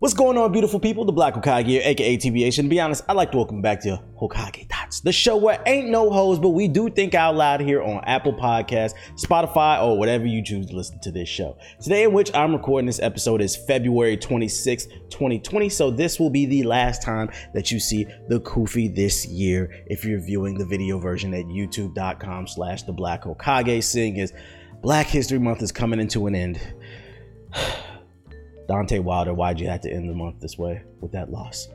What's going on, beautiful people? The Black Hokage here, aka TBH. And to be honest, I'd like to welcome back to Hokage Thoughts, the show where ain't no hoes, but we do think out loud here on Apple Podcasts, Spotify, or whatever you choose to listen to this show. Today, in which I'm recording this episode, is February 26, 2020. So, this will be the last time that you see the Kofi this year if you're viewing the video version at youtube.com slash the Black Hokage. Seeing as Black History Month is coming into an end. Deontay Wilder, why'd you have to end the month this way with that loss?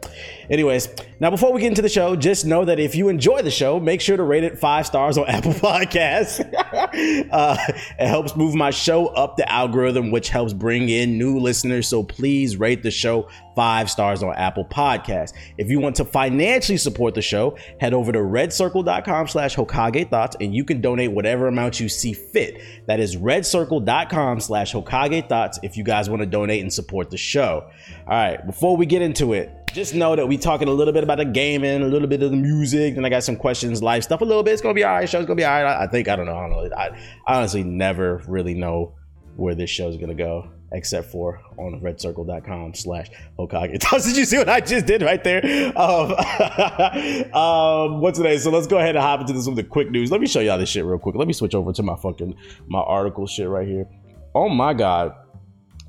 Anyways, now before we get into the show, just know that if you enjoy the show, make sure to rate it five stars on Apple Podcasts. uh, it helps move my show up the algorithm, which helps bring in new listeners. So please rate the show five stars on Apple Podcasts. If you want to financially support the show, head over to redcircle.com slash Hokage Thoughts and you can donate whatever amount you see fit. That is redcircle.com slash Hokage Thoughts if you guys want to donate and support the show. All right, before we get into it, just know that we talking a little bit about the gaming, a little bit of the music, and I got some questions, life stuff a little bit. It's gonna be all right. Show's gonna be all right. I, think I don't know. I don't know. I, I honestly never really know where this show's gonna go except for on redcircle.com slash Hokage. Did you see what I just did right there? Um, um, what's today? So let's go ahead and hop into this with the quick news. Let me show y'all this shit real quick. Let me switch over to my fucking my article shit right here. Oh my god.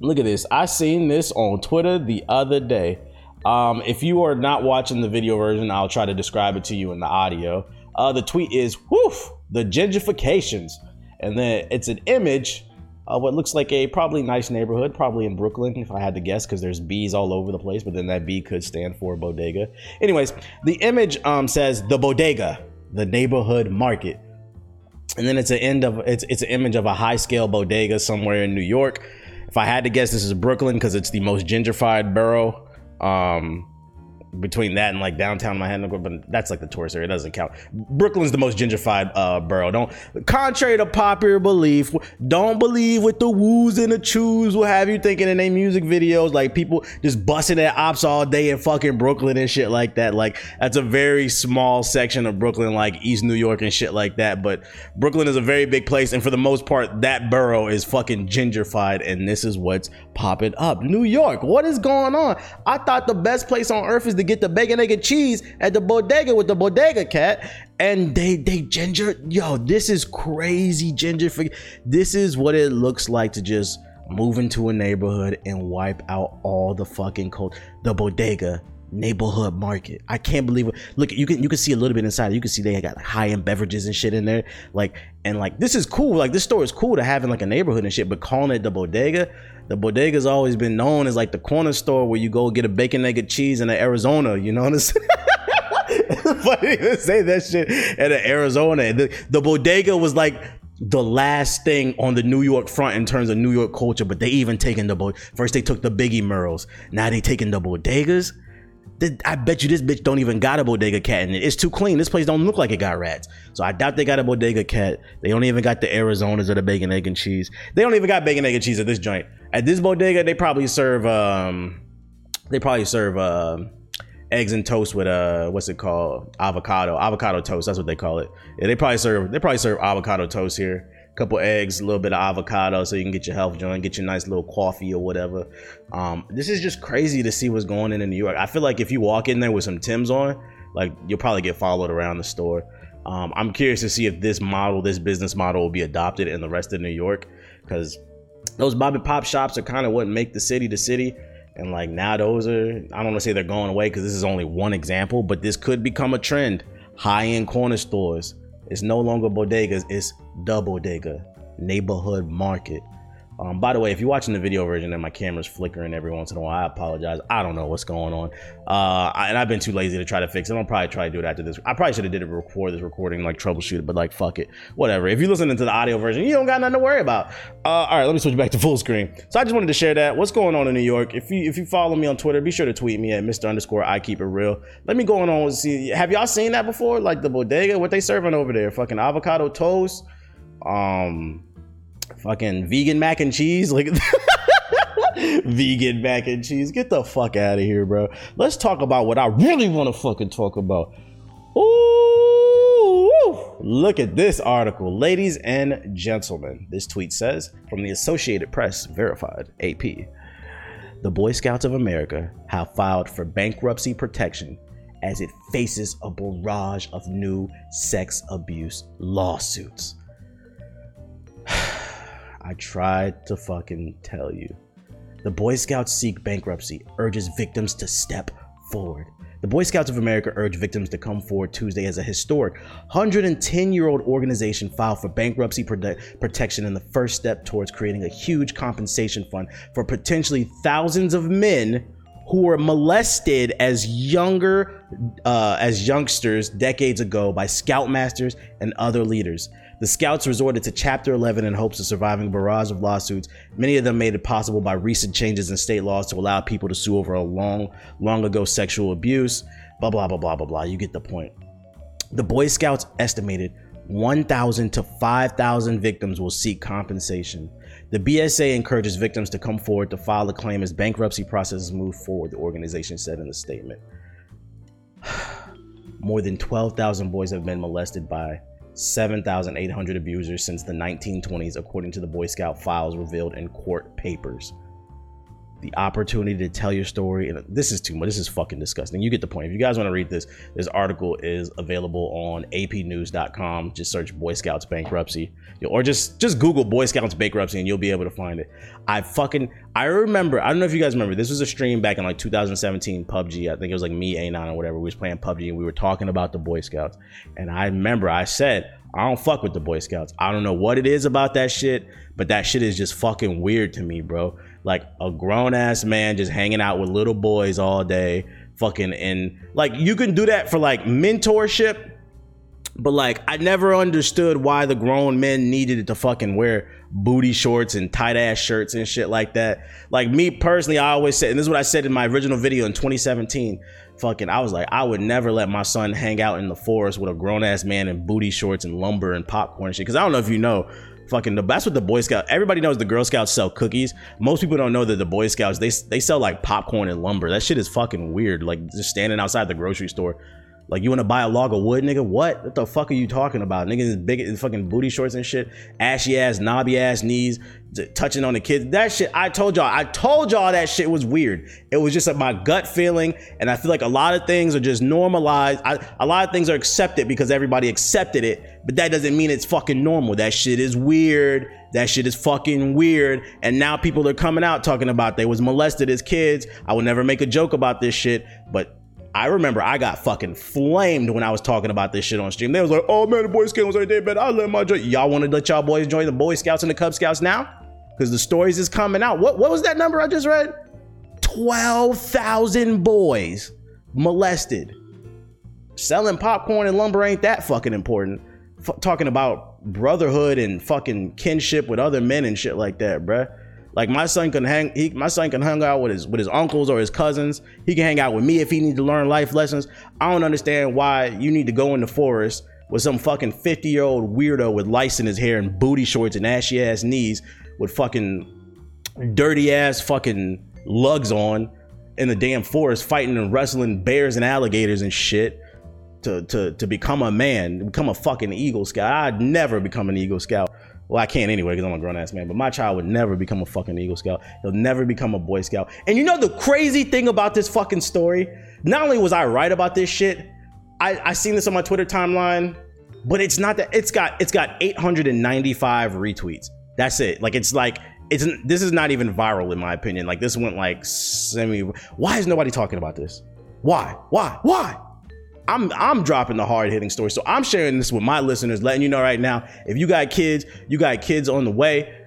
Look at this. I seen this on Twitter the other day. Um, if you are not watching the video version, I'll try to describe it to you in the audio. Uh, the tweet is, woof, the gentrifications. And then it's an image of what looks like a probably nice neighborhood, probably in Brooklyn, if I had to guess, because there's bees all over the place, but then that B could stand for bodega. Anyways, the image um, says the bodega, the neighborhood market. And then it's an end of it's it's an image of a high scale bodega somewhere in New York. If I had to guess, this is Brooklyn because it's the most gentrified borough. Um, between that and like downtown Manhattan, but that's like the tourist area. It doesn't count. Brooklyn's the most gentrified uh, borough. Don't, contrary to popular belief, don't believe with the woos and the Choos will have you thinking in their music videos like people just busting their ops all day in fucking Brooklyn and shit like that. Like that's a very small section of Brooklyn, like East New York and shit like that. But Brooklyn is a very big place, and for the most part, that borough is fucking gentrified, and this is what's popping up. New York, what is going on? I thought the best place on earth is to get the bacon, egg, and cheese at the bodega with the bodega cat. And they they ginger, yo, this is crazy ginger. This is what it looks like to just move into a neighborhood and wipe out all the fucking cold. The bodega neighborhood market. I can't believe it. Look, you can you can see a little bit inside. You can see they got high end beverages and shit in there. Like and like this is cool. Like this store is cool to have in like a neighborhood and shit. But calling it the bodega, the bodega's always been known as like the corner store where you go get a bacon, egg, and cheese in Arizona. You know what I'm saying? funny to say that shit in Arizona. The, the bodega was like the last thing on the New York front in terms of New York culture, but they even taken the bo- first they took the Biggie Murals. Now they taking the bodegas. I bet you this bitch don't even got a bodega cat in it. It's too clean. This place don't look like it got rats. So I doubt they got a bodega cat. They don't even got the Arizonas or the bacon, egg, and cheese. They don't even got bacon, egg, and cheese at this joint. At this bodega, they probably serve um they probably serve uh, eggs and toast with uh what's it called? Avocado. Avocado toast, that's what they call it. Yeah, they probably serve they probably serve avocado toast here couple eggs, a little bit of avocado, so you can get your health joint, get your nice little coffee or whatever. Um, this is just crazy to see what's going on in New York. I feel like if you walk in there with some Tim's on, like you'll probably get followed around the store. Um, I'm curious to see if this model, this business model, will be adopted in the rest of New York, because those Bobby Pop shops are kind of what make the city the city. And like now, those are I don't want to say they're going away because this is only one example, but this could become a trend. High end corner stores it's no longer bodegas, it's the bodega, neighborhood market. Um, by the way, if you're watching the video version and my camera's flickering every once in a while, I apologize. I don't know what's going on. Uh, I, and I've been too lazy to try to fix it. I'll probably try to do it after this. I probably should have did it before this recording, like troubleshoot it, but like fuck it. Whatever. If you're listening to the audio version, you don't got nothing to worry about. Uh, all right, let me switch back to full screen. So I just wanted to share that. What's going on in New York? If you if you follow me on Twitter, be sure to tweet me at Mr. underscore I keep it real. Let me go on and see. Have y'all seen that before? Like the bodega, what they serving over there? Fucking avocado toast. Um fucking vegan mac and cheese. Like vegan mac and cheese. Get the fuck out of here, bro. Let's talk about what I really want to fucking talk about. Ooh, look at this article, ladies and gentlemen. This tweet says from the Associated Press, verified AP. the Boy Scouts of America have filed for bankruptcy protection as it faces a barrage of new sex abuse lawsuits. I tried to fucking tell you. The Boy Scouts seek bankruptcy, urges victims to step forward. The Boy Scouts of America urge victims to come forward Tuesday as a historic 110 year old organization filed for bankruptcy prote- protection and the first step towards creating a huge compensation fund for potentially thousands of men who were molested as younger uh, as youngsters decades ago by scoutmasters and other leaders. The scouts resorted to Chapter 11 in hopes of surviving a barrage of lawsuits, many of them made it possible by recent changes in state laws to allow people to sue over a long, long ago sexual abuse. Blah, blah, blah, blah, blah, blah. You get the point. The Boy Scouts estimated 1,000 to 5,000 victims will seek compensation. The BSA encourages victims to come forward to file a claim as bankruptcy processes move forward, the organization said in a statement. More than 12,000 boys have been molested by 7,800 abusers since the 1920s, according to the Boy Scout files revealed in court papers. The opportunity to tell your story, and this is too much. This is fucking disgusting. You get the point. If you guys want to read this, this article is available on apnews.com. Just search Boy Scouts bankruptcy, or just just Google Boy Scouts bankruptcy, and you'll be able to find it. I fucking I remember. I don't know if you guys remember. This was a stream back in like 2017 PUBG. I think it was like me, A9 or whatever. We was playing PUBG, and we were talking about the Boy Scouts. And I remember I said I don't fuck with the Boy Scouts. I don't know what it is about that shit, but that shit is just fucking weird to me, bro. Like a grown ass man just hanging out with little boys all day, fucking and like you can do that for like mentorship, but like I never understood why the grown men needed to fucking wear booty shorts and tight ass shirts and shit like that. Like me personally, I always said, and this is what I said in my original video in 2017. Fucking, I was like, I would never let my son hang out in the forest with a grown ass man in booty shorts and lumber and popcorn and shit. Cause I don't know if you know, fucking the that's what the Boy Scout. Everybody knows the Girl Scouts sell cookies. Most people don't know that the Boy Scouts they they sell like popcorn and lumber. That shit is fucking weird. Like just standing outside the grocery store. Like you want to buy a log of wood, nigga? What? What the fuck are you talking about? Niggas big in fucking booty shorts and shit, ashy ass, knobby ass knees, t- touching on the kids. That shit, I told y'all, I told y'all that shit was weird. It was just like my gut feeling, and I feel like a lot of things are just normalized. I, a lot of things are accepted because everybody accepted it, but that doesn't mean it's fucking normal. That shit is weird. That shit is fucking weird. And now people are coming out talking about they was molested as kids. I would never make a joke about this shit, but I remember I got fucking flamed when I was talking about this shit on stream. They was like, "Oh man, the Boy ain't dead, but I let my joy." Y'all want to let y'all boys join the Boy Scouts and the Cub Scouts now? Because the stories is coming out. What what was that number I just read? Twelve thousand boys molested. Selling popcorn and lumber ain't that fucking important. F- talking about brotherhood and fucking kinship with other men and shit like that, bruh. Like my son can hang, he, my son can hang out with his with his uncles or his cousins. He can hang out with me if he needs to learn life lessons. I don't understand why you need to go in the forest with some fucking 50 year old weirdo with lice in his hair and booty shorts and ashy ass knees with fucking dirty ass fucking lugs on in the damn forest fighting and wrestling bears and alligators and shit to to to become a man, become a fucking Eagle Scout. I'd never become an Eagle Scout. Well, I can't anyway because I'm a grown ass man. But my child would never become a fucking Eagle Scout. He'll never become a Boy Scout. And you know the crazy thing about this fucking story? Not only was I right about this shit, I I seen this on my Twitter timeline, but it's not that. It's got it's got 895 retweets. That's it. Like it's like it's this is not even viral in my opinion. Like this went like semi. Why is nobody talking about this? Why? Why? Why? I'm I'm dropping the hard hitting story. So I'm sharing this with my listeners, letting you know right now, if you got kids, you got kids on the way,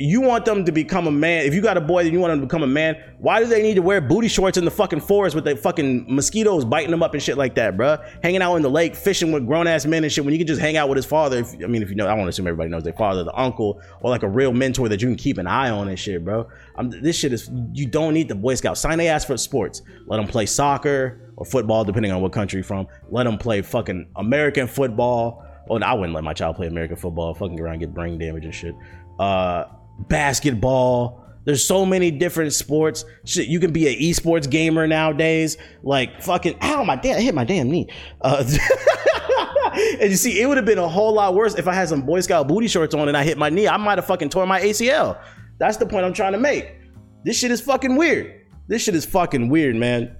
you want them to become a man. If you got a boy and you want them to become a man, why do they need to wear booty shorts in the fucking forest with the fucking mosquitoes biting them up and shit like that, bruh? Hanging out in the lake, fishing with grown ass men and shit when you can just hang out with his father. If, I mean, if you know, I want to assume everybody knows their father, the uncle, or like a real mentor that you can keep an eye on and shit, bro. I'm, this shit is, you don't need the Boy Scout. Sign they ass for sports. Let them play soccer or football, depending on what country you're from. Let them play fucking American football. Oh, I wouldn't let my child play American football. Fucking around, get brain damage and shit. Uh, basketball. There's so many different sports. Shit, you can be an esports gamer nowadays. Like fucking, ow, my damn, I hit my damn knee. Uh, and you see, it would have been a whole lot worse if I had some Boy Scout booty shorts on and I hit my knee. I might have fucking tore my ACL. That's the point I'm trying to make. This shit is fucking weird. This shit is fucking weird, man.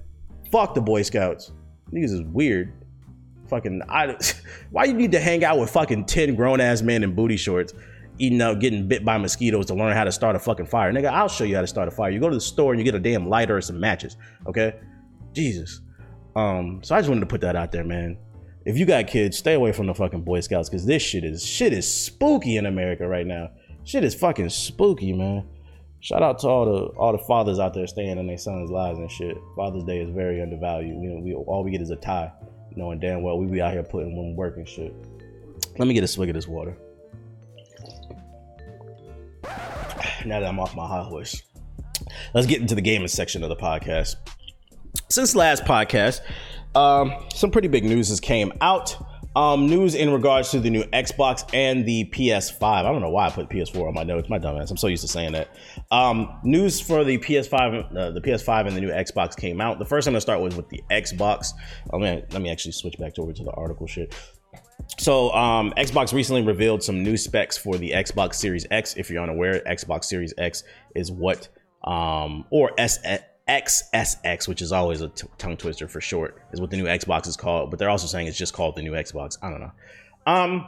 Fuck the Boy Scouts. Niggas is weird. Fucking, I, why you need to hang out with fucking 10 grown ass men in booty shorts, eating out, getting bit by mosquitoes to learn how to start a fucking fire? Nigga, I'll show you how to start a fire. You go to the store and you get a damn lighter or some matches, okay? Jesus. Um, so I just wanted to put that out there, man. If you got kids, stay away from the fucking Boy Scouts because this shit is shit is spooky in America right now. Shit is fucking spooky, man. Shout out to all the all the fathers out there staying in their sons' lives and shit. Father's Day is very undervalued. Know, we all we get is a tie, knowing damn well we be out here putting one work and shit. Let me get a swig of this water. Now that I'm off my high horse, let's get into the gaming section of the podcast. Since last podcast, um, some pretty big news has came out. Um, news in regards to the new Xbox and the PS5. I don't know why I put PS4 on my notes. My dumbass. I'm so used to saying that. Um, news for the PS5, uh, the PS5 and the new Xbox came out. The first I'm gonna start with with the Xbox. Oh man, let me actually switch back over to the article shit. So, um, Xbox recently revealed some new specs for the Xbox Series X. If you're unaware, Xbox Series X is what, um, or S XSX, which is always a t- tongue twister for short, is what the new Xbox is called. But they're also saying it's just called the new Xbox. I don't know. Um,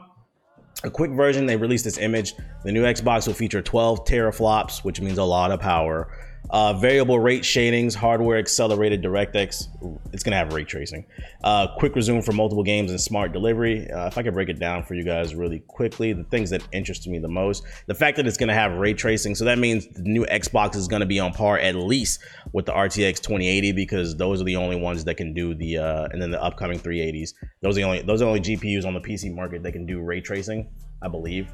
a quick version. They released this image. The new Xbox will feature 12 teraflops, which means a lot of power. Uh, variable rate shadings, hardware accelerated DirectX. It's gonna have ray tracing. Uh, quick resume for multiple games and smart delivery. Uh, if I could break it down for you guys really quickly, the things that interest me the most, the fact that it's gonna have ray tracing. So that means the new Xbox is gonna be on par at least with the RTX 2080 because those are the only ones that can do the, uh, and then the upcoming 3080s. Those are the only those are the only GPUs on the PC market that can do ray tracing, I believe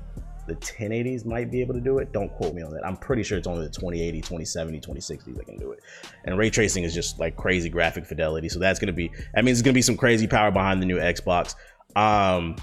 the 1080s might be able to do it. Don't quote me on that. I'm pretty sure it's only the 2080, 2070, 2060 that can do it. And ray tracing is just like crazy graphic fidelity. So that's gonna be that means it's gonna be some crazy power behind the new Xbox. Um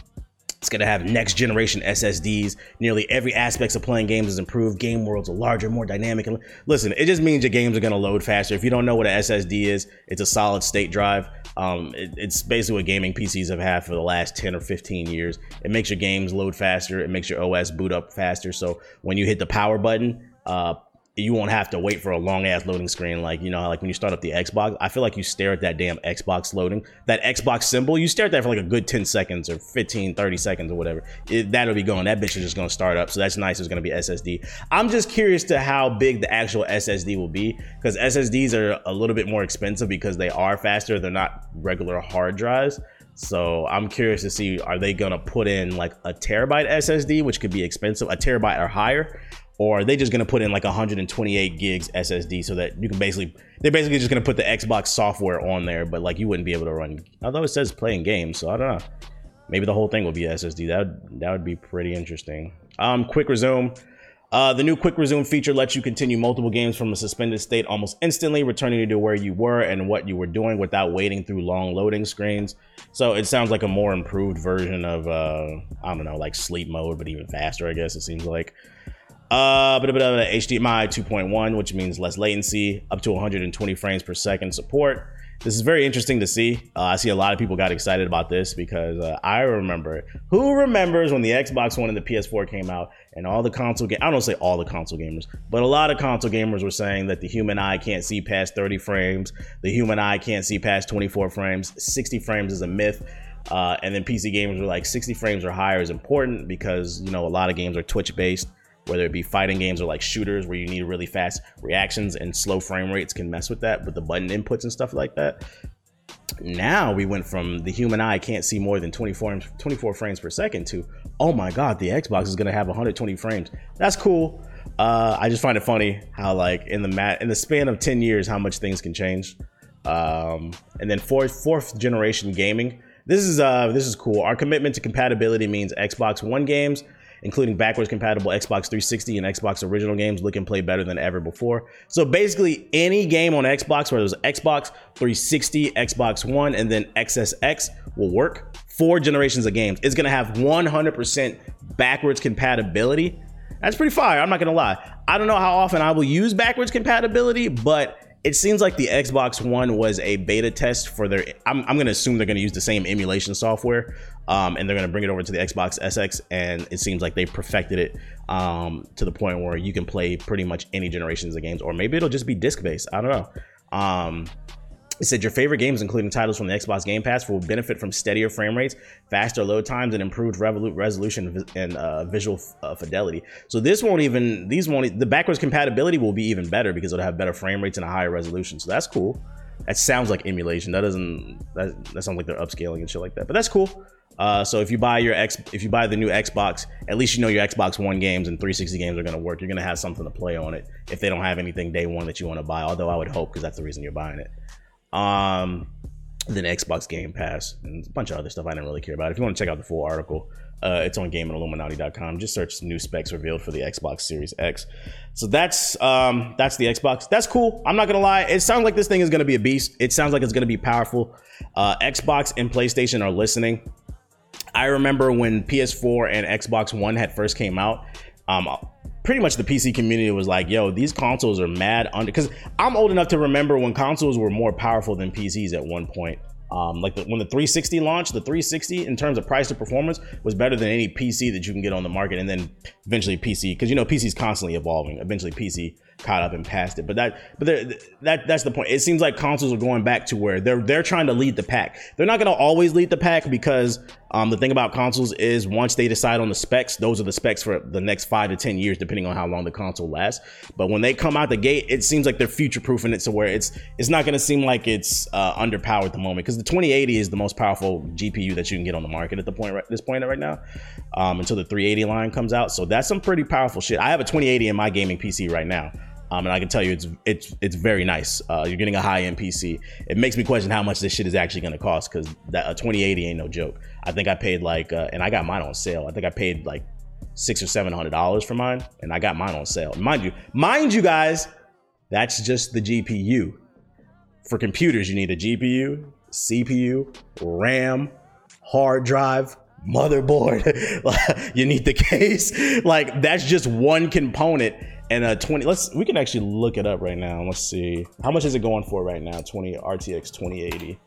it's going to have next generation SSDs. Nearly every aspect of playing games is improved. Game worlds are larger, more dynamic. And listen, it just means your games are going to load faster. If you don't know what an SSD is, it's a solid state drive. Um, it, it's basically what gaming PCs have had for the last 10 or 15 years. It makes your games load faster. It makes your OS boot up faster. So when you hit the power button, uh, you won't have to wait for a long ass loading screen like you know like when you start up the xbox i feel like you stare at that damn xbox loading that xbox symbol you stare at that for like a good 10 seconds or 15 30 seconds or whatever. It, that'll be going that bitch is just going to start up so that's nice it's going to be ssd i'm just curious to how big the actual ssd will be because ssds are a little bit more expensive because they are faster they're not regular hard drives. So I'm curious to see are they gonna put in like a terabyte SSD, which could be expensive, a terabyte or higher, or are they just going to put in like 128 gigs SSD so that you can basically they're basically just going to put the Xbox software on there, but like you wouldn't be able to run. Although it says playing games, so I don't know. Maybe the whole thing will be SSD. That would, that would be pretty interesting. Um, quick resume. Uh, the new quick resume feature lets you continue multiple games from a suspended state almost instantly, returning you to where you were and what you were doing without waiting through long loading screens. So it sounds like a more improved version of uh, I don't know, like sleep mode, but even faster. I guess it seems like. Uh, but HDMI 2.1, which means less latency, up to 120 frames per second support. This is very interesting to see. Uh, I see a lot of people got excited about this because uh, I remember. Who remembers when the Xbox One and the PS4 came out and all the console game? I don't say all the console gamers, but a lot of console gamers were saying that the human eye can't see past 30 frames. The human eye can't see past 24 frames. 60 frames is a myth. Uh, and then PC gamers were like 60 frames or higher is important because you know a lot of games are Twitch based whether it be fighting games or like shooters where you need really fast reactions and slow frame rates can mess with that with the button inputs and stuff like that. Now we went from the human eye can't see more than 24, 24 frames per second to, oh my God, the Xbox is gonna have 120 frames. That's cool. Uh, I just find it funny how like in the mat in the span of 10 years, how much things can change. Um, and then fourth fourth generation gaming. This is uh this is cool. Our commitment to compatibility means Xbox One games including backwards compatible Xbox 360 and Xbox original games, look and play better than ever before. So basically, any game on Xbox, whether it's Xbox 360, Xbox One, and then XSX, will work. Four generations of games. It's gonna have 100% backwards compatibility. That's pretty fire. I'm not gonna lie. I don't know how often I will use backwards compatibility, but it seems like the Xbox One was a beta test for their. I'm, I'm going to assume they're going to use the same emulation software, um, and they're going to bring it over to the Xbox SX. And it seems like they perfected it um, to the point where you can play pretty much any generations of games, or maybe it'll just be disc based. I don't know. Um, it said your favorite games, including titles from the Xbox Game Pass, will benefit from steadier frame rates, faster load times, and improved resolution and uh, visual uh, fidelity. So this won't even these won't the backwards compatibility will be even better because it'll have better frame rates and a higher resolution. So that's cool. That sounds like emulation. That doesn't that, that sounds like they're upscaling and shit like that. But that's cool. Uh, so if you buy your X, if you buy the new Xbox, at least you know your Xbox One games and 360 games are going to work. You're going to have something to play on it if they don't have anything day one that you want to buy. Although I would hope because that's the reason you're buying it. Um, then Xbox Game Pass and a bunch of other stuff I didn't really care about. If you want to check out the full article, uh, it's on GameIlluminati.com. Just search new specs revealed for the Xbox Series X. So that's um, that's the Xbox. That's cool. I'm not gonna lie. It sounds like this thing is gonna be a beast. It sounds like it's gonna be powerful. Uh, Xbox and PlayStation are listening. I remember when PS4 and Xbox One had first came out. Um, pretty much the PC community was like, yo, these consoles are mad under because I'm old enough to remember when consoles were more powerful than PCs at one point. Um, like the, when the 360 launched, the 360 in terms of price to performance was better than any PC that you can get on the market, and then eventually PC because you know PC is constantly evolving. Eventually PC caught up and passed it. But that, but that that's the point. It seems like consoles are going back to where they're they're trying to lead the pack. They're not going to always lead the pack because um, the thing about consoles is once they decide on the specs, those are the specs for the next five to ten years, depending on how long the console lasts. But when they come out the gate, it seems like they're future proofing it to where it's it's not going to seem like it's uh, underpowered at the moment because the 2080 is the most powerful GPU that you can get on the market at the point right, this point right now um, until the 3080 line comes out. So that's some pretty powerful shit. I have a 2080 in my gaming PC right now. Um, and I can tell you, it's it's it's very nice. Uh, you're getting a high end PC. It makes me question how much this shit is actually going to cost because that a 2080 ain't no joke. I think I paid like, uh, and I got mine on sale. I think I paid like six or seven hundred dollars for mine, and I got mine on sale. Mind you, mind you guys, that's just the GPU. For computers, you need a GPU, CPU, RAM, hard drive, motherboard. you need the case. Like that's just one component and a 20 let's we can actually look it up right now let's see. How much is it going for right now? 20 rtx 2080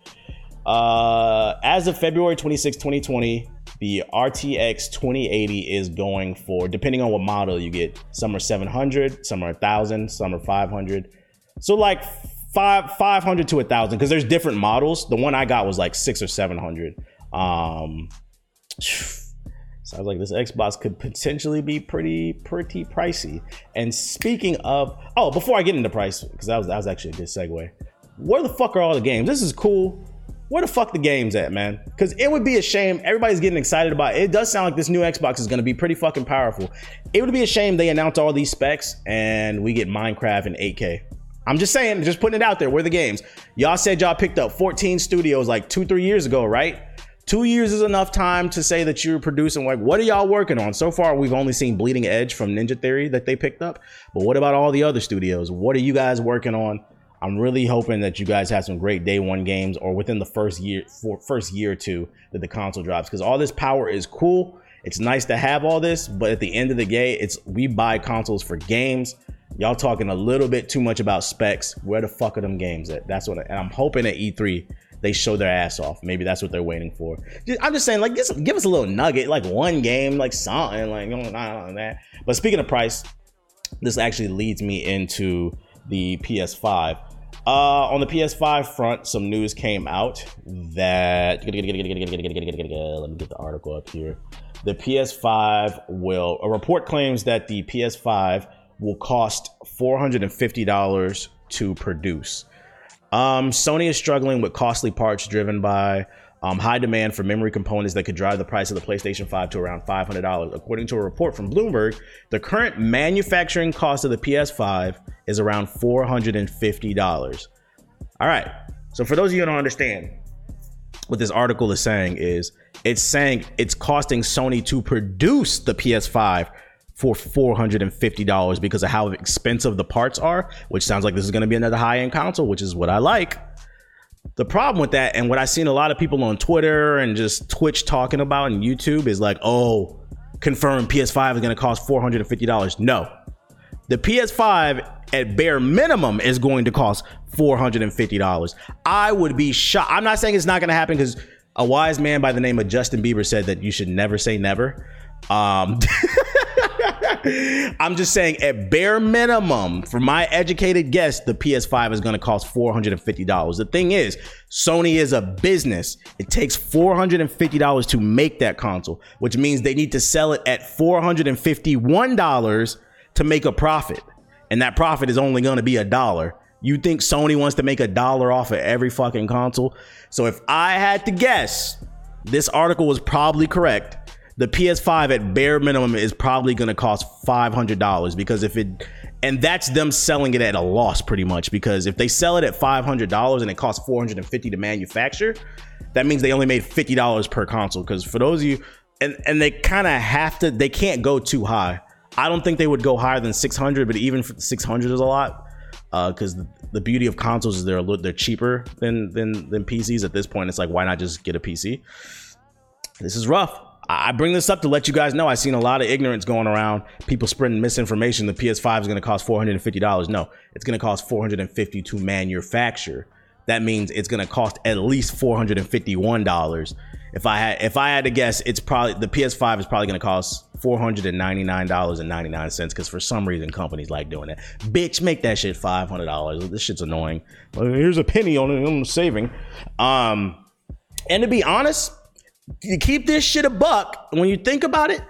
uh as of february 26 2020 the rtx 2080 is going for depending on what model you get some are 700 some are 1000 some are 500 so like five 500 to a thousand because there's different models. The one i got was like six or 700 um Sounds like this Xbox could potentially be pretty pretty pricey. And speaking of, oh, before I get into price, because that was that was actually a good segue. Where the fuck are all the games? This is cool. Where the fuck the games at, man? Because it would be a shame. Everybody's getting excited about it. It does sound like this new Xbox is going to be pretty fucking powerful. It would be a shame they announce all these specs and we get Minecraft in 8K. I'm just saying, just putting it out there. Where the games? Y'all said y'all picked up 14 studios like two, three years ago, right? Two years is enough time to say that you're producing. Like, what are y'all working on? So far, we've only seen Bleeding Edge from Ninja Theory that they picked up. But what about all the other studios? What are you guys working on? I'm really hoping that you guys have some great day one games or within the first year, for, first year or two that the console drops. Because all this power is cool. It's nice to have all this, but at the end of the day, it's we buy consoles for games. Y'all talking a little bit too much about specs. Where the fuck are them games at? That's what, I, and I'm hoping at E3 they show their ass off. Maybe that's what they're waiting for. I'm just saying, like, give, give us a little nugget, like one game, like something, like you know, that. But speaking of price, this actually leads me into the PS5. Uh, on the PS5 front, some news came out that let me get the article up here. The PS5 will a report claims that the PS5 will cost $450 to produce. Um, Sony is struggling with costly parts driven by um, high demand for memory components that could drive the price of the PlayStation 5 to around $500. According to a report from Bloomberg, the current manufacturing cost of the PS5 is around $450. All right. So, for those of you who don't understand, what this article is saying is it's saying it's costing Sony to produce the PS5 for $450 because of how expensive the parts are, which sounds like this is going to be another high end console, which is what I like. The problem with that, and what I've seen a lot of people on Twitter and just Twitch talking about and YouTube, is like, oh, confirm PS5 is going to cost $450. No. The PS5 at bare minimum is going to cost $450. I would be shocked. I'm not saying it's not going to happen because a wise man by the name of Justin Bieber said that you should never say never. Um, I'm just saying, at bare minimum, for my educated guess, the PS5 is going to cost $450. The thing is, Sony is a business. It takes $450 to make that console, which means they need to sell it at $451 to make a profit. And that profit is only going to be a dollar. You think Sony wants to make a dollar off of every fucking console? So if I had to guess, this article was probably correct the PS5 at bare minimum is probably going to cost $500 because if it and that's them selling it at a loss pretty much because if they sell it at $500 and it costs 450 to manufacture, that means they only made $50 per console because for those of you and and they kind of have to they can't go too high. I don't think they would go higher than 600, but even 600 is a lot because uh, the beauty of consoles is they're little, they're cheaper than than than PCs at this point. It's like why not just get a PC? This is rough. I bring this up to let you guys know I've seen a lot of ignorance going around, people spreading misinformation. The PS5 is going to cost $450. No, it's going to cost 450 to manufacture. That means it's going to cost at least $451. If I had if I had to guess, it's probably the PS5 is probably going to cost $499.99 because for some reason companies like doing that. Bitch, make that shit $500. This shit's annoying. Well, here's a penny on it. I'm saving. Um, and to be honest, you keep this shit a buck. When you think about it,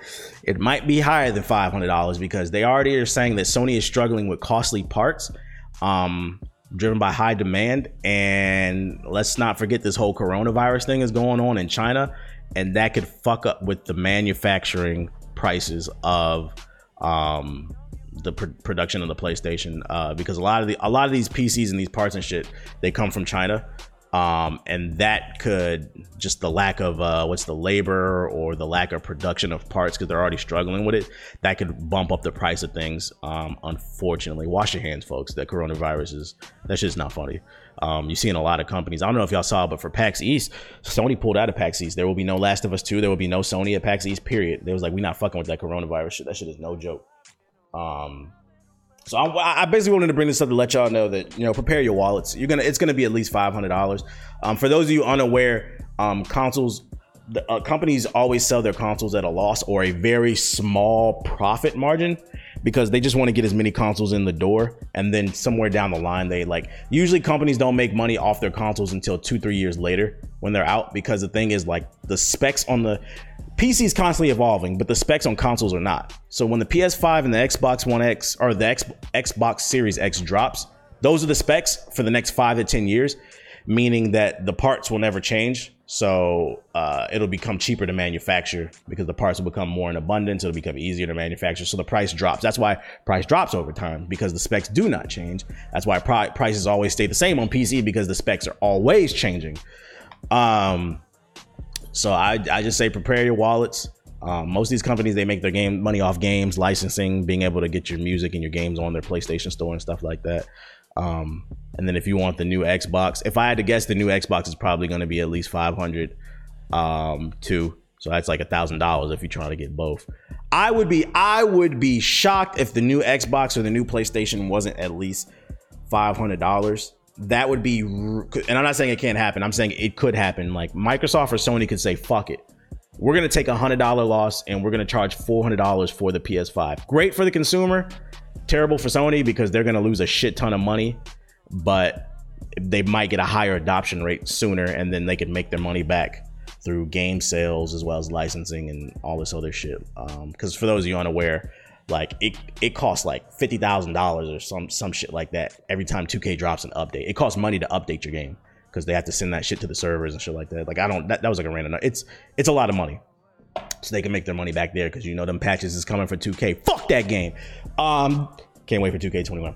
it might be higher than five hundred dollars because they already are saying that Sony is struggling with costly parts, um, driven by high demand. And let's not forget this whole coronavirus thing is going on in China, and that could fuck up with the manufacturing prices of um, the pr- production of the PlayStation uh, because a lot of the a lot of these PCs and these parts and shit they come from China um, and that could just the lack of uh, what's the labor or the lack of production of parts because they're already struggling with it that could bump up the price of things um, unfortunately. Wash your hands folks. That coronavirus is that's just not funny. Um, you see in a lot of companies i don't know if y'all saw but for pax east sony pulled out of pax east. There will be no last of us 2 there will be no sony at pax east period. They was like we're not fucking with that coronavirus shit. That shit is no joke. Um, so I, I, basically wanted to bring this up to let y'all know that you know prepare your wallets. You're gonna it's gonna be at least five hundred dollars. Um, for those of you unaware, um, consoles the, uh, companies always sell their consoles at a loss or a very small profit margin because they just want to get as many consoles in the door and then somewhere down the line they like usually companies don't make money off their consoles until two three years later when they're out because the thing is like the specs on the PC is constantly evolving, but the specs on consoles are not. So when the PS5 and the Xbox One X or the X, Xbox Series X drops, those are the specs for the next five to 10 years, meaning that the parts will never change. So uh, it'll become cheaper to manufacture because the parts will become more in abundance. It'll become easier to manufacture. So the price drops. That's why price drops over time because the specs do not change. That's why pri- prices always stay the same on PC because the specs are always changing. Um, so I, I just say prepare your wallets. Um, most of these companies they make their game money off games, licensing, being able to get your music and your games on their PlayStation Store and stuff like that. Um, and then if you want the new Xbox, if I had to guess, the new Xbox is probably going to be at least five hundred um, too. So that's like a thousand dollars if you're trying to get both. I would be I would be shocked if the new Xbox or the new PlayStation wasn't at least five hundred dollars that would be and i'm not saying it can't happen. I'm saying it could happen. Like microsoft or sony could say fuck it. We're going to take a hundred dollar loss and we're going to charge $400 for the ps5 great for the consumer terrible for sony because they're going to lose a shit ton of money but they might get a higher adoption rate sooner and then they could make their money back through game sales as well as licensing and all this other shit. Because um, for those of you unaware like it it costs like fifty thousand dollars or some some shit like that every time 2K drops an update. It costs money to update your game because they have to send that shit to the servers and shit like that. Like I don't that, that was like a random. It's it's a lot of money, so they can make their money back there because you know them patches is coming for 2K. Fuck that game. Um, can't wait for 2K21.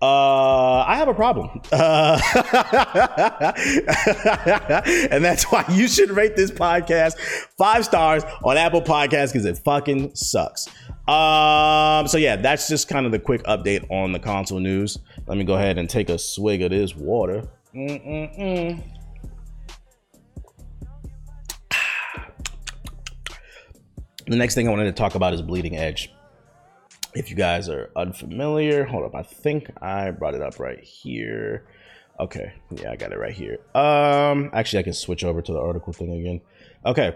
Uh, I have a problem. Uh, and that's why you should rate this podcast five stars on Apple Podcasts because it fucking sucks. Um, so yeah, that's just kind of the quick update on the console news. Let me go ahead and take a swig of this water. Mm-mm-mm. The next thing I wanted to talk about is Bleeding Edge. If you guys are unfamiliar, hold up, I think I brought it up right here. Okay, yeah, I got it right here. Um, actually, I can switch over to the article thing again. Okay,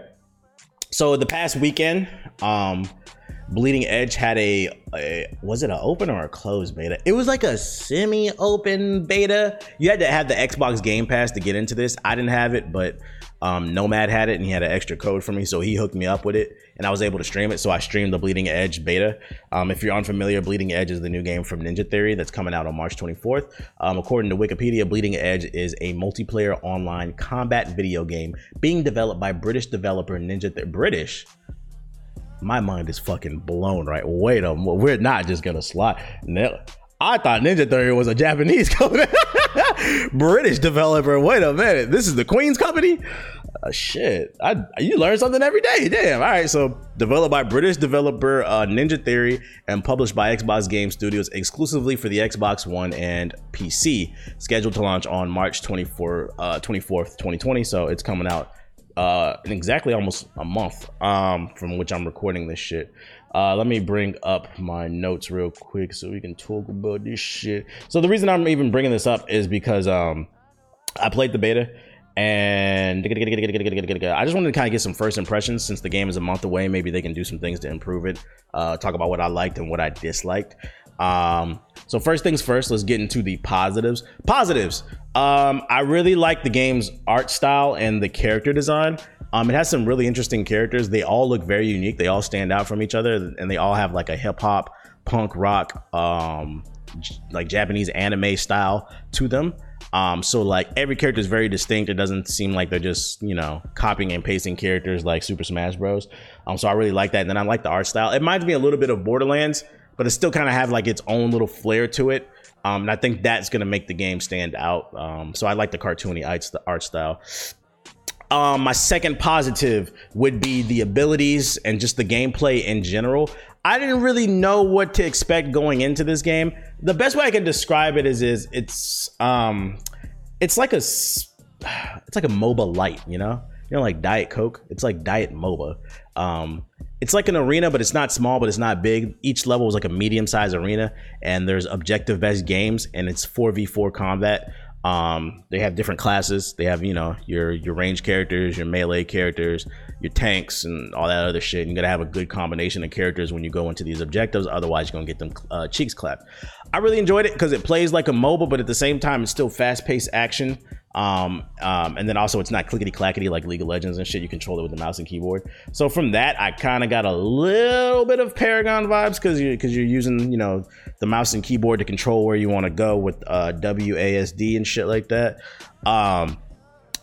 so the past weekend, um, Bleeding Edge had a, a, was it an open or a closed beta? It was like a semi-open beta. You had to have the Xbox Game Pass to get into this. I didn't have it, but um, Nomad had it and he had an extra code for me, so he hooked me up with it and I was able to stream it. So I streamed the Bleeding Edge beta. Um, if you're unfamiliar, Bleeding Edge is the new game from Ninja Theory that's coming out on March 24th. Um, according to Wikipedia, Bleeding Edge is a multiplayer online combat video game being developed by British developer Ninja Theory. British? My mind is fucking blown, right? Wait a minute. We're not just gonna slide. I thought Ninja Theory was a Japanese company. British developer. Wait a minute. This is the Queen's company? Uh, shit. I, you learn something every day. Damn. All right. So, developed by British developer uh, Ninja Theory and published by Xbox Game Studios exclusively for the Xbox One and PC. Scheduled to launch on March 24, uh, 24th, 2020. So, it's coming out uh, in exactly almost a month um, from which I'm recording this shit. Uh, let me bring up my notes real quick so we can talk about this shit. So the reason I'm even bringing this up is because um, I played the beta and I just wanted to kind of get some first impressions since the game is a month away. Maybe they can do some things to improve it. Uh, talk about what I liked and what I disliked. Um, so first things first, let's get into the positives. Positives. Um, I really like the game's art style and the character design. Um, it has some really interesting characters. They all look very unique. They all stand out from each other, and they all have like a hip hop, punk rock, um, j- like Japanese anime style to them. Um, so like every character is very distinct. It doesn't seem like they're just you know copying and pasting characters like Super Smash Bros. Um, so I really like that. And then I like the art style. It reminds me a little bit of Borderlands, but it still kind of have like its own little flair to it. Um, and I think that's gonna make the game stand out. Um, so I like the cartoony art style. Um, my second positive would be the abilities and just the gameplay in general. I didn't really know what to expect going into this game. The best way I can describe it is is it's um it's like a it's like a MOBA light, you know? You know like Diet Coke? It's like Diet MOBA. Um it's like an arena, but it's not small, but it's not big. Each level is like a medium-sized arena, and there's objective-based games, and it's 4v4 combat. Um, they have different classes. They have, you know, your your range characters, your melee characters, your tanks, and all that other shit. And you gotta have a good combination of characters when you go into these objectives. Otherwise, you're gonna get them uh, cheeks clapped. I really enjoyed it because it plays like a MOBA, but at the same time, it's still fast-paced action. Um, um, and then also it's not clickety clackety like League of Legends and shit. You control it with the mouse and keyboard. So from that, I kind of got a little bit of Paragon vibes because you because you're using you know the mouse and keyboard to control where you want to go with uh, WASD and shit like that. Um,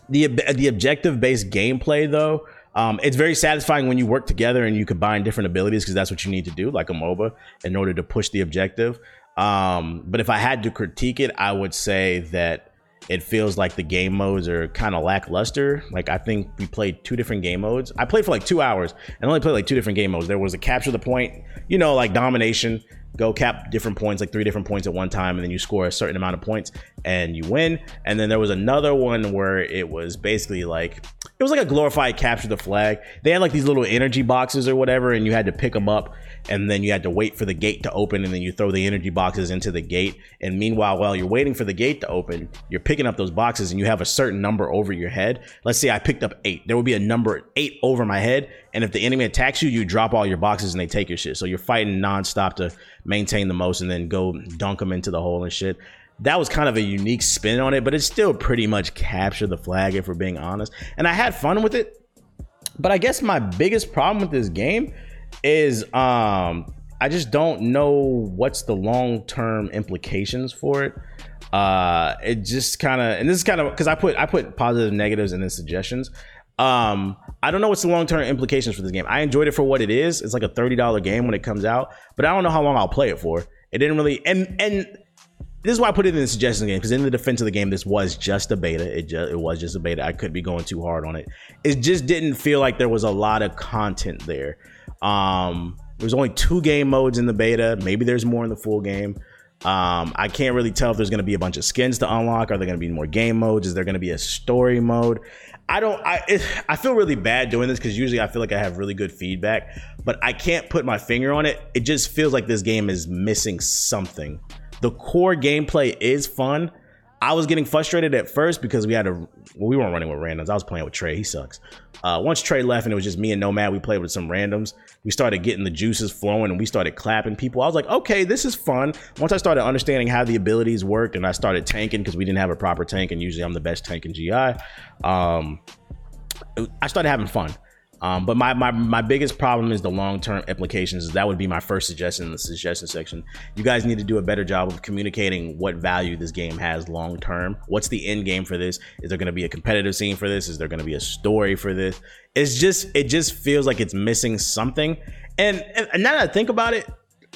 the the objective based gameplay though. Um, it's very satisfying when you work together and you combine different abilities because that's what you need to do, like a MOBA, in order to push the objective. Um, but if I had to critique it, I would say that it feels like the game modes are kind of lackluster. Like I think we played two different game modes. I played for like two hours and only played like two different game modes. There was a capture the point, you know, like domination, go cap different points, like three different points at one time, and then you score a certain amount of points and you win. And then there was another one where it was basically like it was like a glorified capture the flag. They had like these little energy boxes or whatever, and you had to pick them up and then you had to wait for the gate to open and then you throw the energy boxes into the gate and meanwhile while you're waiting for the gate to open you're picking up those boxes and you have a certain number over your head let's say i picked up eight there would be a number eight over my head and if the enemy attacks you you drop all your boxes and they take your shit so you're fighting nonstop to maintain the most and then go dunk them into the hole and shit that was kind of a unique spin on it, but it still pretty much captured the flag if we're being honest. And I had fun with it. But I guess my biggest problem with this game is um I just don't know what's the long term implications for it. Uh, it just kind of, and this is kind of because I put I put positive, negatives, and then suggestions. Um, I don't know what's the long term implications for this game. I enjoyed it for what it is. It's like a thirty dollar game when it comes out, but I don't know how long I'll play it for. It didn't really, and and this is why I put it in the suggestions game because in the defense of the game, this was just a beta. It just it was just a beta. I could be going too hard on it. It just didn't feel like there was a lot of content there. Um, there's only two game modes in the beta. Maybe there's more in the full game. Um, I can't really tell if there's going to be a bunch of skins to unlock. Are there going to be more game modes? Is there going to be a story mode? I don't. I it, I feel really bad doing this because usually I feel like I have really good feedback, but I can't put my finger on it. It just feels like this game is missing something. The core gameplay is fun. I was getting frustrated at first because we had to. Well, we weren't running with randoms. I was playing with Trey. He sucks. Uh, once Trey left and it was just me and Nomad, we played with some randoms. We started getting the juices flowing and we started clapping people. I was like, okay, this is fun. Once I started understanding how the abilities worked and I started tanking because we didn't have a proper tank, and usually I'm the best tank in GI. Um, I started having fun. Um, but my, my my biggest problem is the long term implications. That would be my first suggestion in the suggestion section. You guys need to do a better job of communicating what value this game has long term. What's the end game for this? Is there going to be a competitive scene for this? Is there going to be a story for this? It's just it just feels like it's missing something. And, and now that I think about it,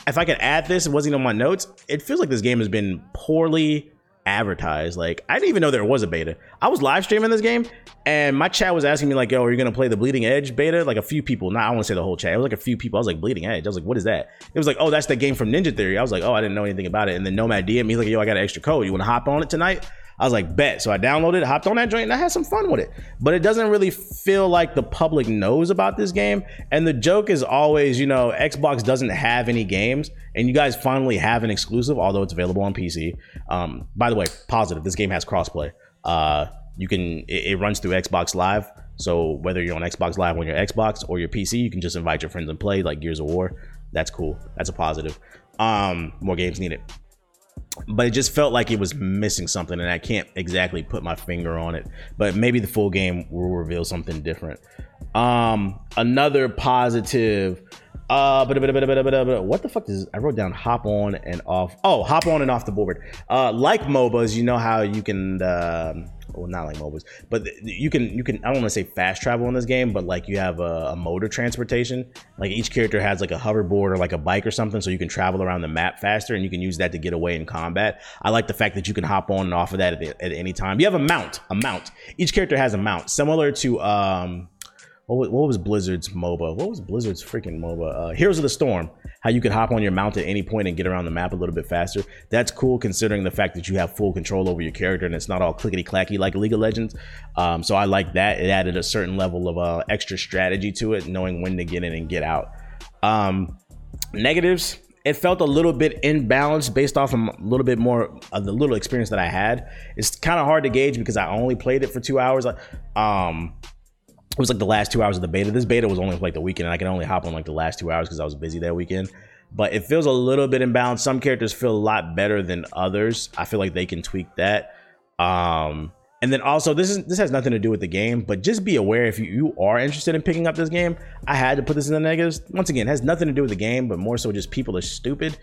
if I could add this, it wasn't on my notes. It feels like this game has been poorly advertised. Like I didn't even know there was a beta. I was live streaming this game, and my chat was asking me like, "Yo, are you gonna play the Bleeding Edge beta?" Like a few people. Not I want to say the whole chat. It was like a few people. I was like, "Bleeding Edge." I was like, "What is that?" It was like, "Oh, that's the game from Ninja Theory." I was like, "Oh, I didn't know anything about it." And then Nomad DM me like, "Yo, I got an extra code. You want to hop on it tonight?" I was like, bet. So I downloaded it, hopped on that joint, and I had some fun with it. But it doesn't really feel like the public knows about this game. And the joke is always, you know, Xbox doesn't have any games, and you guys finally have an exclusive, although it's available on PC. Um, by the way, positive, this game has crossplay. Uh, you can it, it runs through Xbox Live. So whether you're on Xbox Live on your Xbox or your PC, you can just invite your friends and play like Gears of War. That's cool. That's a positive. Um, more games needed but it just felt like it was missing something and i can't exactly put my finger on it but maybe the full game will reveal something different. Um another positive uh what the fuck is i wrote down hop on and off oh hop on and off the board. Uh like mobas you know how you can uh, well not like mobiles but you can you can i don't want to say fast travel in this game but like you have a, a, motor transportation. Like each character has like a hoverboard or like a bike or something so you can travel around the map faster and you can use that to get away in combat. I like the fact that you can hop on and off of that at, at any time. You have a mount a mount. Each character has a mount similar to um what was, what was Blizzard's MOBA? What was Blizzard's freaking MOBA? Uh, Heroes of the Storm. How you could hop on your mount at any point and get around the map a little bit faster. That's cool considering the fact that you have full control over your character and it's not all clickety clacky like League of Legends. Um, so I like that. It added a certain level of uh, extra strategy to it, knowing when to get in and get out. Um, negatives. It felt a little bit imbalanced based off of a little bit more of the little experience that I had. It's kind of hard to gauge because I only played it for two hours. Um, it was like the last two hours of the beta. This beta was only like the weekend, and I can only hop on like the last two hours because I was busy that weekend. But it feels a little bit imbalanced. Some characters feel a lot better than others. I feel like they can tweak that. Um, and then also, this is this has nothing to do with the game, but just be aware if you, you are interested in picking up this game. I had to put this in the negatives. Once again, has nothing to do with the game, but more so just people are stupid.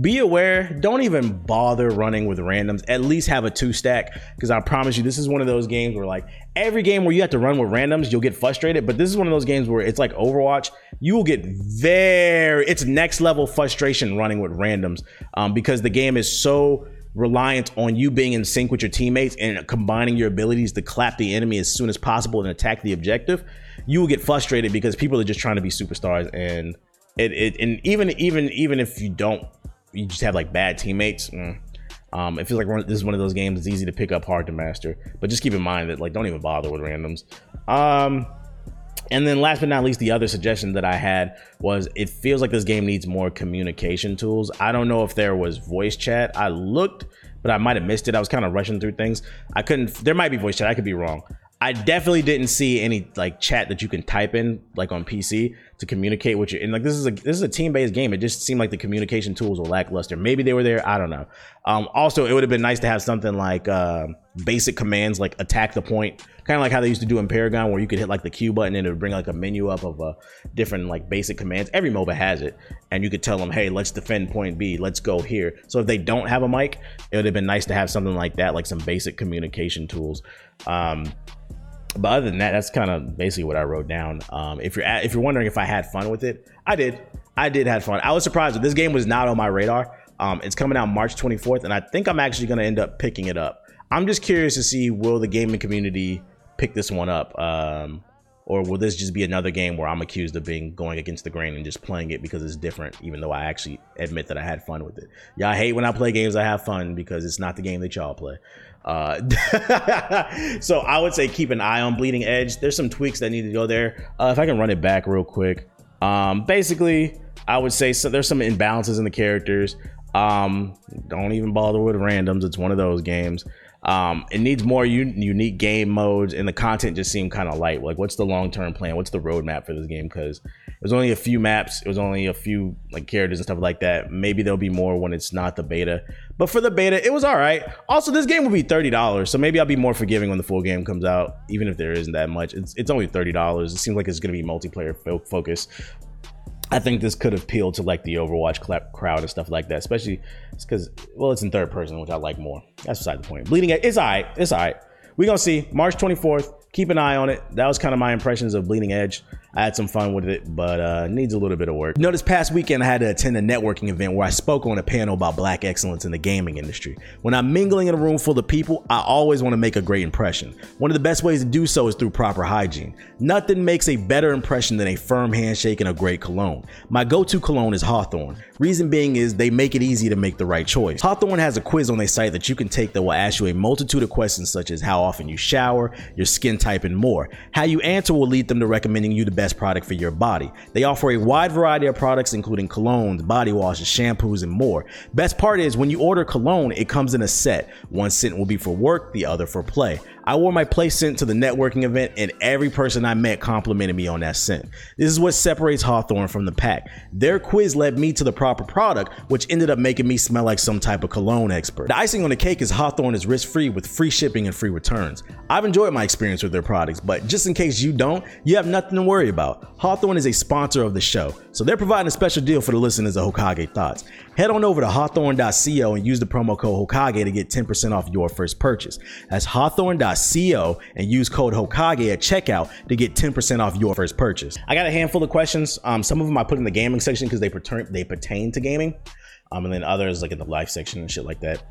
Be aware. Don't even bother running with randoms. At least have a two stack, because I promise you, this is one of those games where like every game where you have to run with randoms, you'll get frustrated. But this is one of those games where it's like Overwatch. You will get very it's next level frustration running with randoms, um, because the game is so reliant on you being in sync with your teammates and combining your abilities to clap the enemy as soon as possible and attack the objective, you will get frustrated because people are just trying to be superstars and it, it and even even even if you don't you just have like bad teammates mm, um, it feels like this is one of those games that's easy to pick up hard to master but just keep in mind that like don't even bother with randoms um and then last but not least, the other suggestion that I had was it feels like this game needs more communication tools. I don't know if there was voice chat. I looked, but I might have missed it. I was kind of rushing through things. I couldn't, there might be voice chat. I could be wrong. I definitely didn't see any like chat that you can type in like on PC to communicate with you. And like this is a this is a team based game. It just seemed like the communication tools were lackluster. Maybe they were there. I don't know. Um, also, it would have been nice to have something like uh, basic commands like attack the point, kind of like how they used to do in Paragon, where you could hit like the Q button and it would bring like a menu up of uh, different like basic commands. Every MOBA has it, and you could tell them, hey, let's defend point B. Let's go here. So if they don't have a mic, it would have been nice to have something like that, like some basic communication tools. Um, but other than that, that's kind of basically what I wrote down. Um, if you're at, if you're wondering if I had fun with it, I did. I did have fun. I was surprised that this game was not on my radar. Um, it's coming out March 24th, and I think I'm actually going to end up picking it up. I'm just curious to see will the gaming community pick this one up, um, or will this just be another game where I'm accused of being going against the grain and just playing it because it's different, even though I actually admit that I had fun with it. Y'all hate when I play games I have fun because it's not the game that y'all play. Uh, so I would say keep an eye on Bleeding Edge. There's some tweaks that need to go there. Uh, if I can run it back real quick. Um, basically, I would say so there's some imbalances in the characters. Um, don't even bother with randoms. It's one of those games. Um, it needs more un- unique game modes, and the content just seemed kind of light. Like, what's the long term plan? What's the roadmap for this game? Because it was only a few maps, it was only a few like characters and stuff like that. Maybe there'll be more when it's not the beta. But for the beta, it was all right. Also, this game will be thirty dollars, so maybe I'll be more forgiving when the full game comes out, even if there isn't that much. It's it's only thirty dollars. It seems like it's gonna be multiplayer fo-. I think this could appeal to like the Overwatch crowd and stuff like that, especially because well, it's in third person, which I like more. That's beside the point. Bleeding Edge, it's alright. It's alright. We're gonna see March 24th. Keep an eye on it. That was kind of my impressions of Bleeding Edge. I had some fun with it, but uh, needs a little bit of work. You know, this past weekend I had to attend a networking event where I spoke on a panel about black excellence in the gaming industry. When I'm mingling in a room full of people, I always want to make a great impression. One of the best ways to do so is through proper hygiene. Nothing makes a better impression than a firm handshake and a great cologne. My go-to cologne is Hawthorne. Reason being is they make it easy to make the right choice. Hawthorne has a quiz on their site that you can take that will ask you a multitude of questions such as how often you shower, your skin type, and more. How you answer will lead them to recommending you the best best product for your body. They offer a wide variety of products, including colognes, body washes, shampoos, and more. Best part is when you order cologne, it comes in a set. One scent will be for work, the other for play. I wore my play scent to the networking event, and every person I met complimented me on that scent. This is what separates Hawthorne from the pack. Their quiz led me to the proper product, which ended up making me smell like some type of cologne expert. The icing on the cake is Hawthorne is risk free with free shipping and free returns. I've enjoyed my experience with their products, but just in case you don't, you have nothing to worry about. Hawthorne is a sponsor of the show, so they're providing a special deal for the listeners of Hokage Thoughts. Head on over to hawthorne.co and use the promo code Hokage to get 10% off your first purchase. That's hawthorne.co and use code Hokage at checkout to get 10% off your first purchase. I got a handful of questions. Um, some of them I put in the gaming section because they pertain they pertain to gaming. Um, and then others like in the life section and shit like that.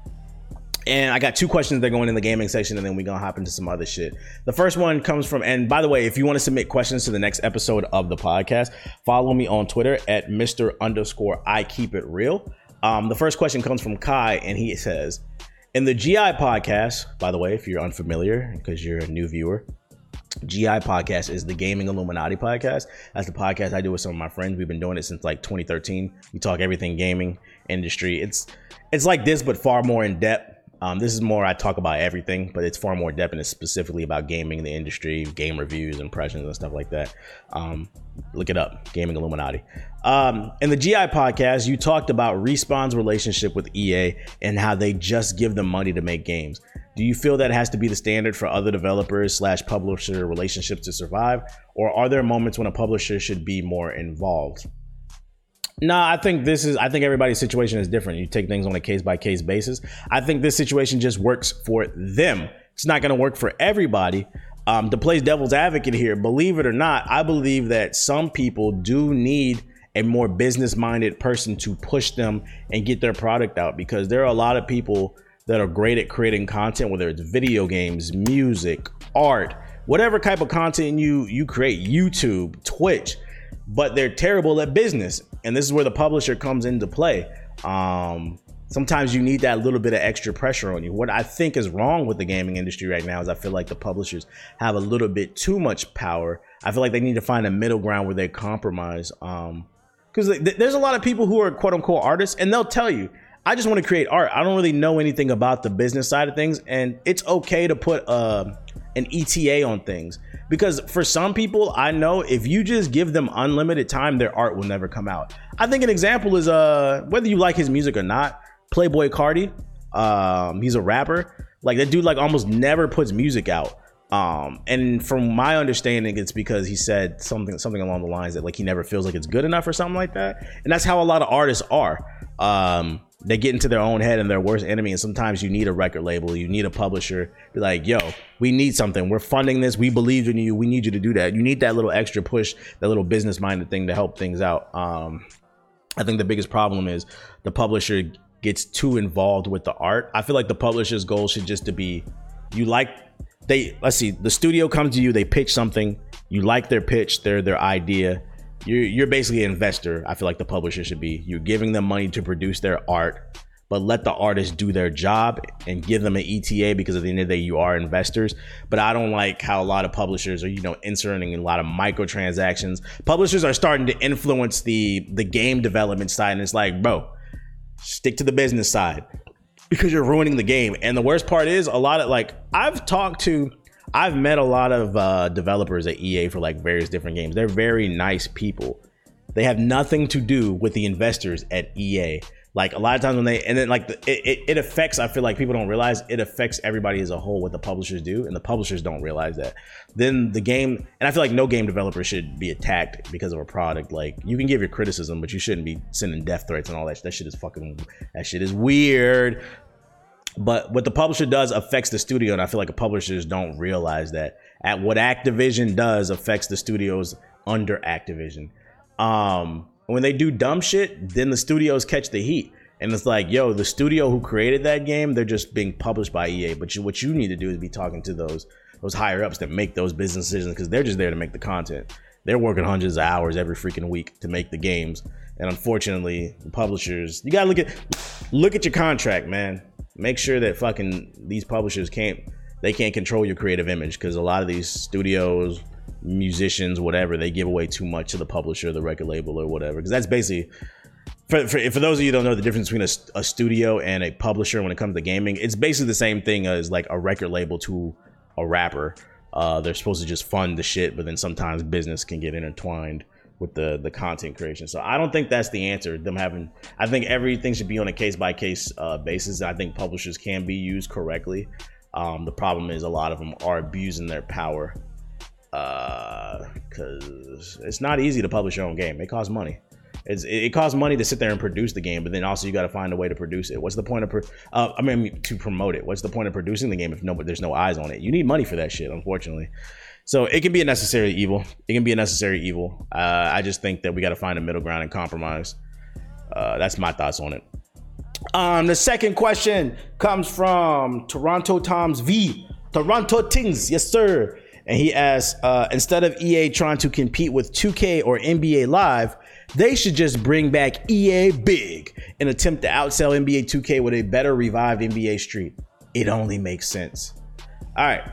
And I got two questions that are going in the gaming section, and then we're gonna hop into some other shit. The first one comes from, and by the way, if you want to submit questions to the next episode of the podcast, follow me on Twitter at Mr. underscore I keep it real. Um, the first question comes from Kai, and he says, In the GI podcast, by the way, if you're unfamiliar, because you're a new viewer, GI podcast is the Gaming Illuminati podcast. That's the podcast I do with some of my friends. We've been doing it since like 2013. We talk everything gaming industry. It's it's like this, but far more in depth. Um, this is more I talk about everything, but it's far more depth and it's specifically about gaming, the industry, game reviews, impressions, and stuff like that. Um, look it up, Gaming Illuminati. Um, in the GI podcast, you talked about Respawn's relationship with EA and how they just give them money to make games. Do you feel that has to be the standard for other developers slash publisher relationships to survive, or are there moments when a publisher should be more involved? No, I think this is. I think everybody's situation is different. You take things on a case by case basis. I think this situation just works for them. It's not going to work for everybody. Um, to play devil's advocate here, believe it or not, I believe that some people do need a more business minded person to push them and get their product out because there are a lot of people that are great at creating content, whether it's video games, music, art, whatever type of content you you create, YouTube, Twitch, but they're terrible at business and this is where the publisher comes into play. Um, sometimes you need that little bit of extra pressure on you. What I think is wrong with the gaming industry right now is I feel like the publishers have a little bit too much power. I feel like they need to find a middle ground where they compromise. Um, because th- there's a lot of people who are quote unquote artists, and they'll tell you, I just want to create art. I don't really know anything about the business side of things, and it's okay to put uh, an ETA on things because for some people I know if you just give them unlimited time, their art will never come out. I think an example is uh whether you like his music or not, Playboy Carti. Um, he's a rapper. Like that dude like almost never puts music out. Um, and from my understanding, it's because he said something something along the lines that like he never feels like it's good enough or something like that. And that's how a lot of artists are. Um, they get into their own head and their worst enemy. And sometimes you need a record label, you need a publisher, be like, yo, we need something. We're funding this. We believe in you. We need you to do that. You need that little extra push, that little business minded thing to help things out. Um, I think the biggest problem is the publisher gets too involved with the art. I feel like the publisher's goal should just to be you like they let's see, the studio comes to you, they pitch something, you like their pitch, their their idea you're you're basically an investor. I feel like the publisher should be. You're giving them money to produce their art, but let the artists do their job and give them an ETA because at the end of the day, you are investors. But I don't like how a lot of publishers are, you know, inserting a lot of microtransactions. Publishers are starting to influence the the game development side, and it's like, bro, stick to the business side. because you're ruining the game. And the worst part is a lot of like I've talked to I've met a lot of uh, developers at EA for like various different games. They're very nice people. They have nothing to do with the investors at EA. Like a lot of times when they and then like the, it, it affects. I feel like people don't realize it affects everybody as a whole what the publishers do, and the publishers don't realize that. Then the game, and I feel like no game developer should be attacked because of a product. Like you can give your criticism, but you shouldn't be sending death threats and all that. That shit is fucking. That shit is weird. But what the publisher does affects the studio, and I feel like publishers don't realize that. At what Activision does affects the studios under Activision. Um, when they do dumb shit, then the studios catch the heat. And it's like, yo, the studio who created that game, they're just being published by EA. But you, what you need to do is be talking to those those higher ups that make those business decisions because they're just there to make the content. They're working hundreds of hours every freaking week to make the games. And unfortunately, the publishers, you gotta look at look at your contract, man. Make sure that fucking these publishers can't they can't control your creative image because a lot of these studios musicians, whatever, they give away too much to the publisher, the record label, or whatever. Because that's basically for, for, for, those of you don't know the difference between a, a, studio and a publisher when it comes to gaming, it's basically the same thing as like a record label to a rapper. Uh, they're supposed to just fund the shit, but then sometimes business can get intertwined with the the content creation. So I don't think that's the answer. Them having, I think everything should be on a case by case basis. I think publishers can be used correctly. Um, the problem is a lot of them are abusing their power because uh, it's not easy to publish your own game. It costs money. It's, it costs money to sit there and produce the game, but then also you got to find a way to produce it. What's the point of, pro- uh, I mean, to promote it? What's the point of producing the game if no, there's no eyes on it? You need money for that shit, unfortunately. So it can be a necessary evil. It can be a necessary evil. Uh, I just think that we got to find a middle ground and compromise. Uh, that's my thoughts on it. Um, the second question comes from Toronto Toms V. Toronto Tings, yes sir. And he asks, uh, instead of EA trying to compete with 2K or NBA Live, they should just bring back EA Big and attempt to outsell NBA 2K with a better revived NBA Street. It only makes sense. All right,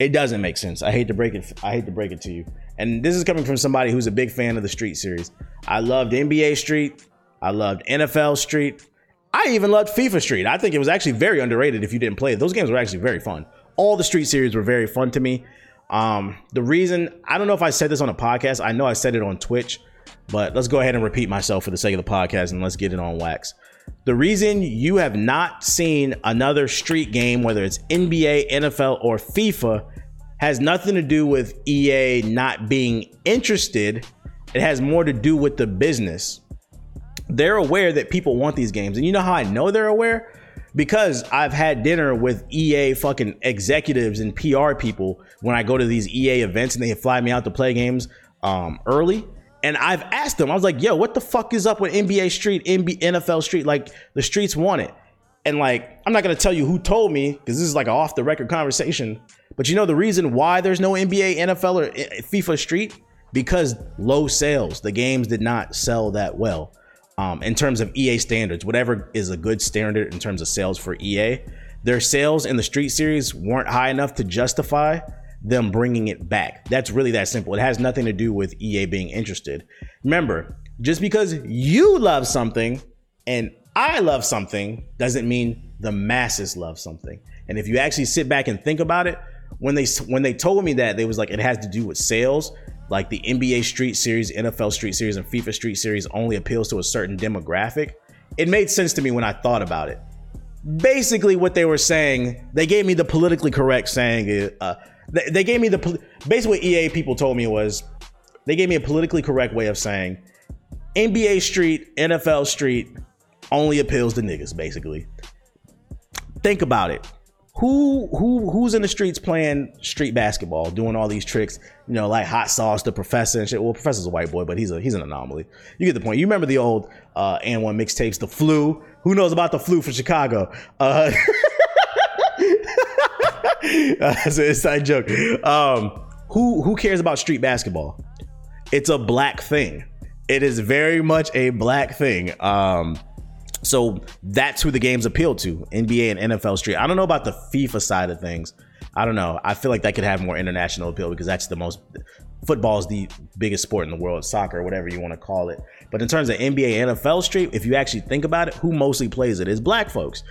it doesn't make sense. I hate to break it. I hate to break it to you. And this is coming from somebody who's a big fan of the Street series. I loved NBA Street. I loved NFL Street. I even loved FIFA Street. I think it was actually very underrated if you didn't play it. Those games were actually very fun. All the Street series were very fun to me. Um, the reason I don't know if I said this on a podcast, I know I said it on Twitch, but let's go ahead and repeat myself for the sake of the podcast and let's get it on wax. The reason you have not seen another street game, whether it's NBA, NFL, or FIFA, has nothing to do with EA not being interested. It has more to do with the business. They're aware that people want these games. And you know how I know they're aware? because I've had dinner with EA fucking executives and PR people when I go to these EA events and they fly me out to play games um, early. And I've asked them, I was like, yo, what the fuck is up with NBA Street, NBA, NFL Street? Like, the streets want it. And like, I'm not gonna tell you who told me because this is like an off the record conversation. But you know the reason why there's no NBA, NFL, or eh, FIFA Street? Because low sales. The games did not sell that well um, in terms of EA standards, whatever is a good standard in terms of sales for EA, their sales in the Street Series weren't high enough to justify them bringing it back. That's really that simple. It has nothing to do with EA being interested. Remember, just because you love something and I love something doesn't mean the masses love something. And if you actually sit back and think about it, when they when they told me that, they was like it has to do with sales like the NBA Street Series, NFL Street Series, and FIFA Street Series only appeals to a certain demographic, it made sense to me when I thought about it. Basically, what they were saying, they gave me the politically correct saying. Uh, they, they gave me the basically what EA people told me was they gave me a politically correct way of saying NBA Street, NFL Street only appeals to niggas. Basically, think about it who who who's in the streets playing street basketball, doing all these tricks, you know, like hot sauce, the professor and shit. Well, professor's a white boy, but he's a he's an anomaly. You get the point. You remember the old uh AND1 mixtapes, the flu. Who knows about the flu for Chicago? Uh, that's an inside joke. Um, who who cares about street basketball? It's a black thing. It is very much a black thing. Um, so that's who the games appeal to NBA and NFL Street. I don't know about the FIFA side of things. I don't know. I feel like that could have more international appeal because that's the most football is the biggest sport in the world, soccer, whatever you want to call it. But in terms of NBA NFL Street, if you actually think about it, who mostly plays it is black folks.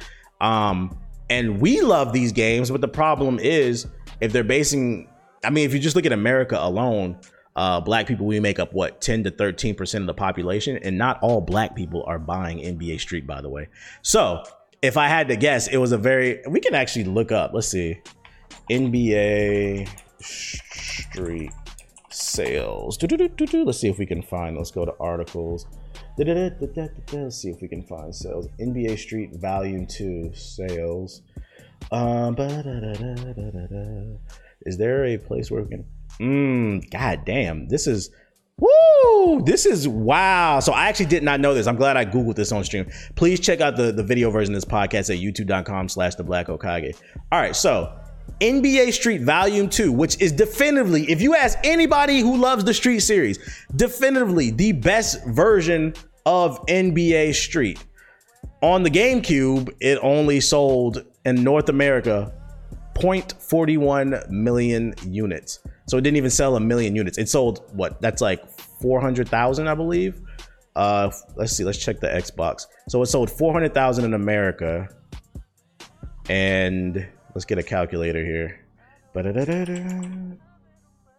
Um, and we love these games, but the problem is if they're basing, I mean, if you just look at America alone, uh, black people we make up what 10 to 13 percent of the population, and not all black people are buying NBA Street, by the way. So if I had to guess, it was a very. We can actually look up. Let's see, NBA Street sales. Let's see if we can find. Let's go to articles. Let's see if we can find sales. NBA Street Volume Two sales. Um, is there a place where we can? Mmm. God damn. This is. Woo! This is wow. So I actually did not know this. I'm glad I Googled this on stream. Please check out the, the video version of this podcast at youtube.com slash the black Hokage. All right, so NBA Street Volume 2, which is definitively, if you ask anybody who loves the Street series, definitively the best version of NBA Street. On the GameCube, it only sold in North America 0.41 million units. So it didn't even sell a million units. It sold what? That's like 400,000, I believe. Uh, let's see. Let's check the Xbox. So it sold 400,000 in America, and let's get a calculator here.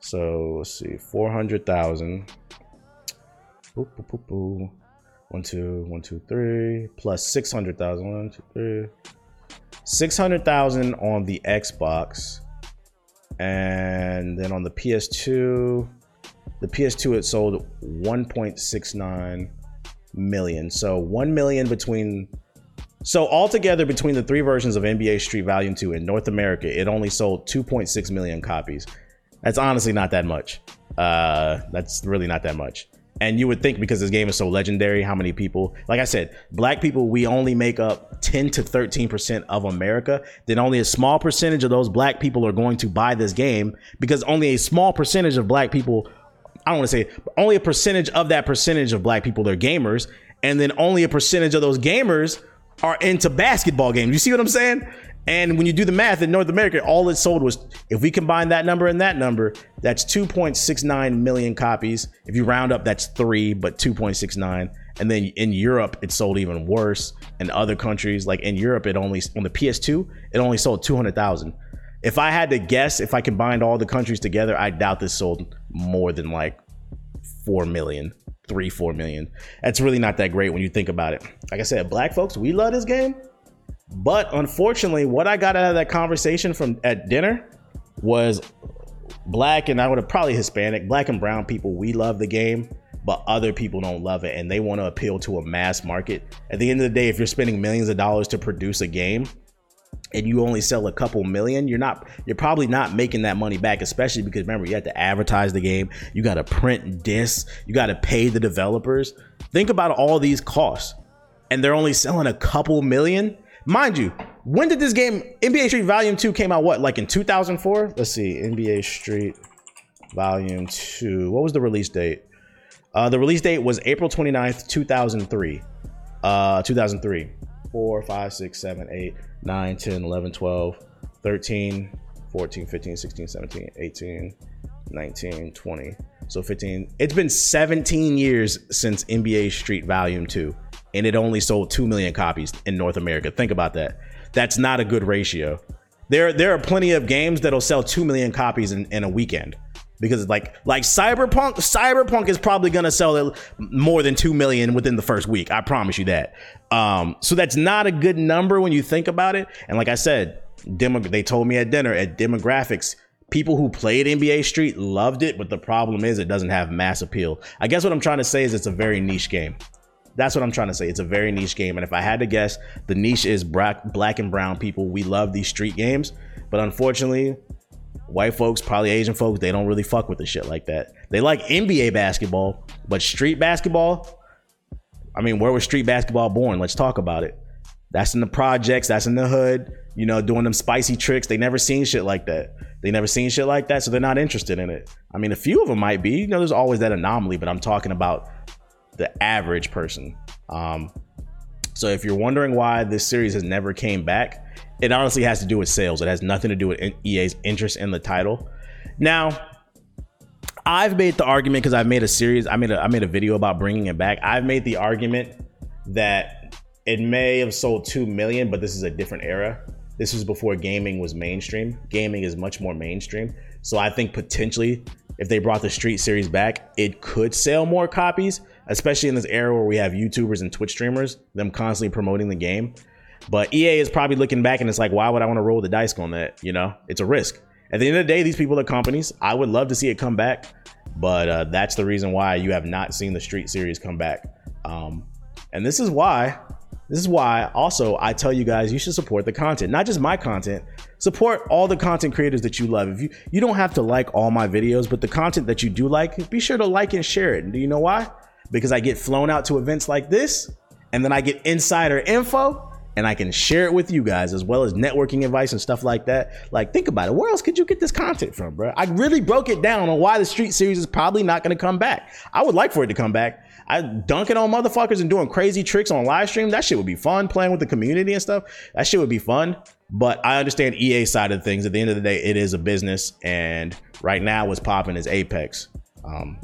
So let's see, 400,000. One, two, one, two, three, plus 600,000. One, two, three. 600,000 on the Xbox. And then on the PS2, the PS2 it sold 1.69 million. So 1 million between so altogether between the three versions of NBA Street Volume 2 in North America, it only sold 2.6 million copies. That's honestly not that much. Uh, that's really not that much. And you would think because this game is so legendary, how many people, like I said, black people, we only make up 10 to 13% of America. Then only a small percentage of those black people are going to buy this game because only a small percentage of black people, I don't want to say, only a percentage of that percentage of black people, they're gamers. And then only a percentage of those gamers are into basketball games. You see what I'm saying? And when you do the math in North America, all it sold was, if we combine that number and that number, that's 2.69 million copies. If you round up, that's three, but 2.69. And then in Europe, it sold even worse. In other countries, like in Europe, it only, on the PS2, it only sold 200,000. If I had to guess, if I combined all the countries together, I doubt this sold more than like 4 million, 3, 4 million. That's really not that great when you think about it. Like I said, black folks, we love this game but unfortunately, what I got out of that conversation from at dinner was black and I would have probably Hispanic, black and brown people, we love the game, but other people don't love it and they want to appeal to a mass market. At the end of the day, if you're spending millions of dollars to produce a game and you only sell a couple million, you're not you're probably not making that money back, especially because remember, you have to advertise the game, you got to print discs, you got to pay the developers. Think about all these costs. And they're only selling a couple million Mind you, when did this game NBA Street Volume 2 came out what? Like in 2004? Let's see. NBA Street Volume 2. What was the release date? Uh, the release date was April 29th, 2003. Uh, 2003. 4, 5, 6, 7, 8, 9, 10, 11, 12, 13, 14, 15, 16, 17, 18, 19, 20. So 15. It's been 17 years since NBA Street Volume 2 and it only sold 2 million copies in North America. Think about that. That's not a good ratio. There, there are plenty of games that'll sell 2 million copies in, in a weekend because like like cyberpunk cyberpunk is probably going to sell more than 2 million within the first week i promise you that um, so that's not a good number when you think about it and like i said demo, they told me at dinner at demographics people who played nba street loved it but the problem is it doesn't have mass appeal i guess what i'm trying to say is it's a very niche game that's what I'm trying to say. It's a very niche game. And if I had to guess, the niche is black, black and brown people. We love these street games. But unfortunately, white folks, probably Asian folks, they don't really fuck with the shit like that. They like NBA basketball, but street basketball, I mean, where was street basketball born? Let's talk about it. That's in the projects, that's in the hood, you know, doing them spicy tricks. They never seen shit like that. They never seen shit like that, so they're not interested in it. I mean, a few of them might be. You know, there's always that anomaly, but I'm talking about the average person. Um, so if you're wondering why this series has never came back, it honestly has to do with sales. It has nothing to do with EA's interest in the title. Now, I've made the argument because I've made a series. I made a I made a video about bringing it back. I've made the argument that it may have sold 2 million, but this is a different era. This was before gaming was mainstream. Gaming is much more mainstream. So I think potentially if they brought the Street Series back, it could sell more copies, especially in this era where we have YouTubers and Twitch streamers, them constantly promoting the game. But EA is probably looking back and it's like, why would I want to roll the dice on that? You know, it's a risk. At the end of the day, these people are companies. I would love to see it come back, but uh, that's the reason why you have not seen the Street Series come back. Um, and this is why this is why also I tell you guys you should support the content, not just my content. Support all the content creators that you love. If you you don't have to like all my videos, but the content that you do like, be sure to like and share it. And do you know why? Because I get flown out to events like this, and then I get insider info and I can share it with you guys as well as networking advice and stuff like that. Like, think about it. Where else could you get this content from, bro? I really broke it down on why the Street Series is probably not going to come back. I would like for it to come back. I dunking on motherfuckers and doing crazy tricks on live stream. That shit would be fun. Playing with the community and stuff. That shit would be fun. But I understand EA side of things. At the end of the day, it is a business, and right now, what's popping is Apex. Um,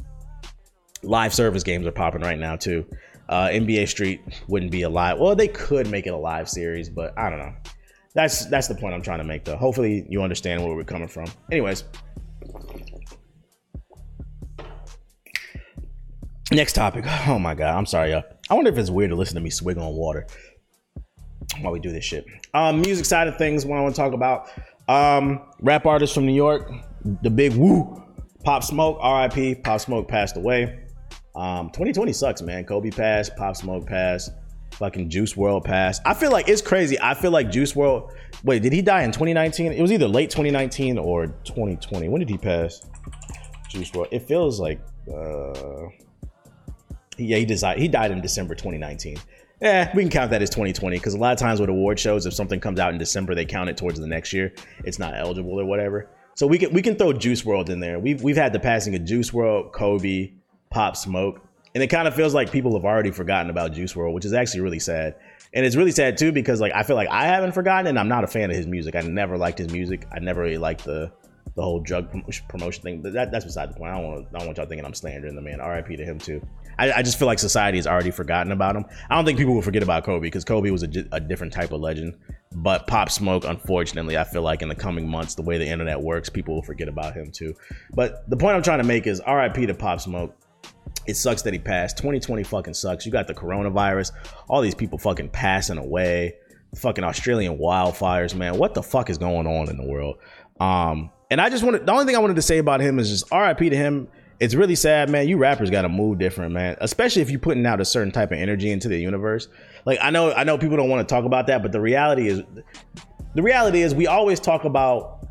live service games are popping right now too. Uh, NBA Street wouldn't be a live. Well, they could make it a live series, but I don't know. That's that's the point I'm trying to make, though. Hopefully, you understand where we're coming from. Anyways, next topic. Oh my god, I'm sorry, y'all. I wonder if it's weird to listen to me swig on water while we do this shit. Um, music side of things. What I want to talk about. Um, rap artist from New York, the big woo, Pop Smoke. R.I.P. Pop Smoke passed away. Um, 2020 sucks, man. Kobe passed, Pop Smoke passed, fucking Juice WRLD passed. I feel like it's crazy. I feel like Juice WRLD. Wait, did he die in 2019? It was either late 2019 or 2020. When did he pass? Juice WRLD. It feels like. Uh, yeah, he died. He died in December 2019. Yeah, we can count that as 2020 because a lot of times with award shows, if something comes out in December, they count it towards the next year. It's not eligible or whatever. So we can we can throw Juice WRLD in there. We've we've had the passing of Juice WRLD, Kobe, Pop Smoke. And it kind of feels like people have already forgotten about Juice WRLD, which is actually really sad. And it's really sad too because like I feel like I haven't forgotten and I'm not a fan of his music. I never liked his music. I never really liked the the whole drug promotion thing. But that, that's beside the point. I don't want I don't want y'all thinking I'm slandering the man. R.I.P. to him too. I, I, just feel like society has already forgotten about him. I don't think people will forget about Kobe because Kobe was a, a different type of legend. But Pop Smoke, unfortunately, I feel like in the coming months, the way the internet works, people will forget about him too. But the point I'm trying to make is R.I.P. to Pop Smoke it sucks that he passed. 2020 fucking sucks. You got the coronavirus, all these people fucking passing away, fucking Australian wildfires, man. What the fuck is going on in the world? Um, and I just wanted the only thing I wanted to say about him is just RIP to him. It's really sad, man. You rappers got to move different, man. Especially if you're putting out a certain type of energy into the universe. Like I know, I know people don't want to talk about that, but the reality is, the reality is, we always talk about,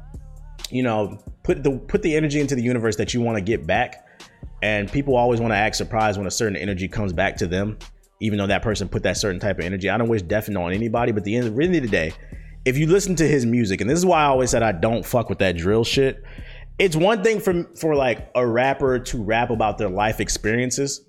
you know, put the put the energy into the universe that you want to get back and people always want to act surprised when a certain energy comes back to them, even though that person put that certain type of energy. I don't wish death on anybody, but the end, of the day, if you listen to his music, and this is why I always said I don't fuck with that drill shit. It's one thing for for like a rapper to rap about their life experiences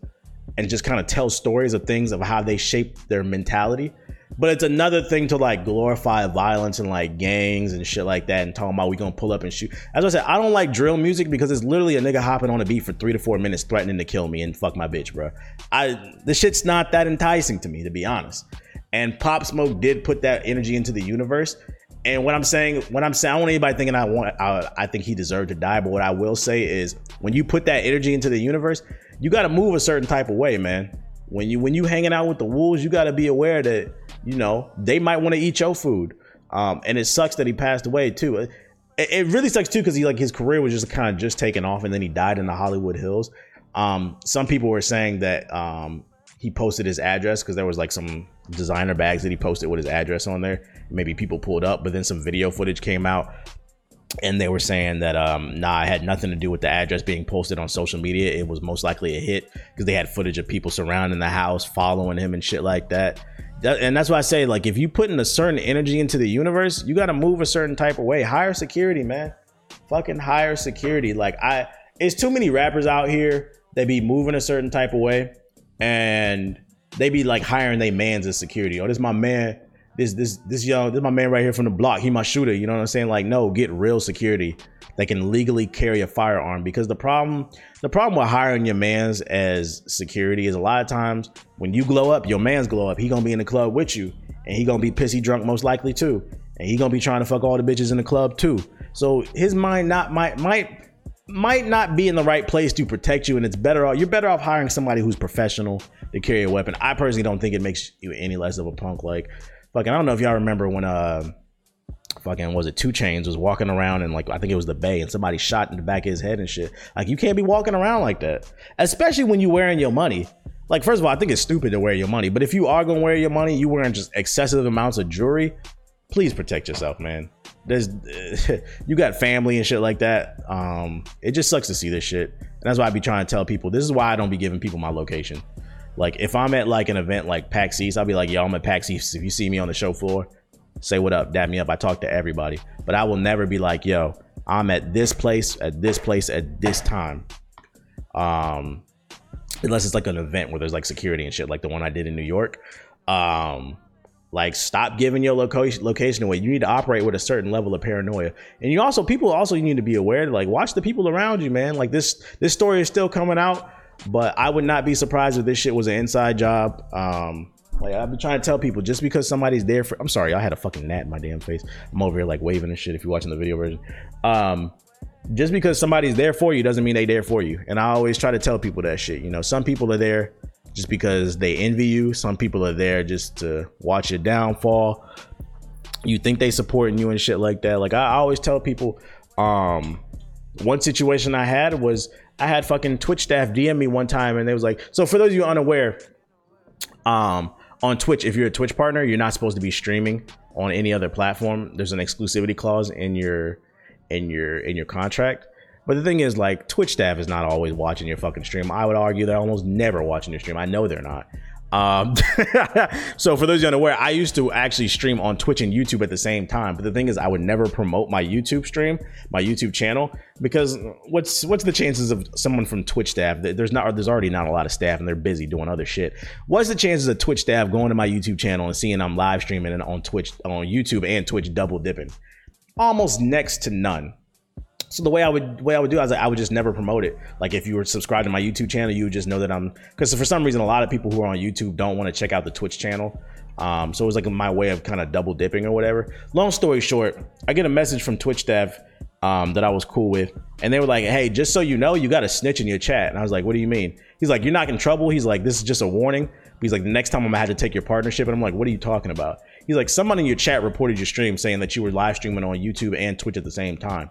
and just kind of tell stories of things of how they shape their mentality. But it's another thing to like glorify violence and like gangs and shit like that and talking about we gonna pull up and shoot. As I said, I don't like drill music because it's literally a nigga hopping on a beat for three to four minutes threatening to kill me and fuck my bitch, bro. I the shit's not that enticing to me, to be honest. And Pop Smoke did put that energy into the universe. And what I'm saying, what I'm saying, I don't want anybody thinking I want, I, I think he deserved to die. But what I will say is, when you put that energy into the universe, you got to move a certain type of way, man. When you when you hanging out with the wolves, you got to be aware that you know they might want to eat your food. Um, and it sucks that he passed away too. It, it really sucks too because he like his career was just kind of just taking off, and then he died in the Hollywood Hills. Um, some people were saying that um, he posted his address because there was like some designer bags that he posted with his address on there. Maybe people pulled up, but then some video footage came out and they were saying that um nah it had nothing to do with the address being posted on social media it was most likely a hit because they had footage of people surrounding the house following him and shit like that. That and that's why i say like if you put in a certain energy into the universe you got to move a certain type of way. Higher security man. Fucking higher security. Like i it's too many rappers out here they be moving a certain type of way and they be like hiring their mans as security. Oh this my man this this this young this my man right here from the block. He my shooter. You know what I'm saying? Like, no, get real security that can legally carry a firearm. Because the problem the problem with hiring your man's as security is a lot of times when you glow up, your man's glow up. He gonna be in the club with you, and he gonna be pissy drunk most likely too, and he gonna be trying to fuck all the bitches in the club too. So his mind not might might might not be in the right place to protect you, and it's better off. You're better off hiring somebody who's professional to carry a weapon. I personally don't think it makes you any less of a punk. Like fucking I don't know if y'all remember when uh fucking was it 2 Chainz was walking around and like I think it was the Bay and somebody shot in the back of his head and shit. Like you can't be walking around like that. Especially when you wearing your money. Like first of all, I think it's stupid to wear your money, but if you are gonna wear your money, you wearing just excessive amounts of jewelry, please protect yourself, man. There's you got family and shit like that. Um, it just sucks to see this shit. And that's why I be trying to tell people. This is why I don't be giving people my location. Like if I'm at like an event like PAX East, I'll be like, yo, I'm at PAX East. If you see me on the show floor, say what up, dab me up. I talk to everybody. But I will never be like, yo, I'm at this place, at this place, at this time. Um, unless it's like an event where there's like security and shit, like the one I did in New York. Um, like stop giving your location location away. You need to operate with a certain level of paranoia. And you also people also need to be aware, like watch the people around you, man. Like this this story is still coming out but I would not be surprised if this shit was an inside job. Um, like I've been trying to tell people, just because somebody's there for I'm sorry, I had a fucking gnat in my damn face. I'm over here like waving and shit if you're watching the video version. Um, just because somebody's there for you doesn't mean they there for you. And I always try to tell people that shit. You know, some people are there just because they envy you. Some people are there just to watch your downfall. You think they supporting you and shit like that. Like I always tell people, um, one situation I had was I had fucking Twitch staff DM me one time and they was like, so for those of you unaware, um, on Twitch, if you're a Twitch partner, you're not supposed to be streaming on any other platform. There's an exclusivity clause in your in your in your contract. But the thing is, like, Twitch staff is not always watching your fucking stream. I would argue they're almost never watching your stream. I know they're not. Um, so for those you unaware, I used to actually stream on Twitch and YouTube at the same time. But the thing is, I would never promote my YouTube stream, my YouTube channel, because what's what's the chances of someone from Twitch staff? There's not there's already not a lot of staff and they're busy doing other shit. What's the chances of Twitch staff going to my YouTube channel and seeing I'm live streaming and on Twitch on YouTube and Twitch double dipping? Almost next to none. So the way I would way I would do, I was like, I would just never promote it. Like if you were subscribed to my YouTube channel, you would just know that I'm because for some reason a lot of people who are on YouTube don't want to check out the Twitch channel. Um, so it was like my way of kind of double dipping or whatever. Long story short, I get a message from Twitch dev um, that I was cool with, and they were like, "Hey, just so you know, you got a snitch in your chat." And I was like, "What do you mean?" He's like, "You're not in trouble." He's like, "This is just a warning." He's like, "The next time I'm gonna have to take your partnership," and I'm like, "What are you talking about?" He's like, "Someone in your chat reported your stream saying that you were live streaming on YouTube and Twitch at the same time."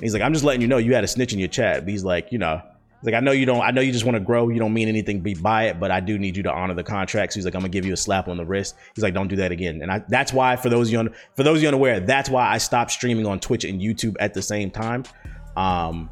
He's like, I'm just letting you know you had a snitch in your chat. But he's like, you know, he's like I know you don't. I know you just want to grow. You don't mean anything be by it, but I do need you to honor the contract. So he's like, I'm gonna give you a slap on the wrist. He's like, don't do that again. And I, that's why for those you un, for those you unaware, that's why I stopped streaming on Twitch and YouTube at the same time. Um,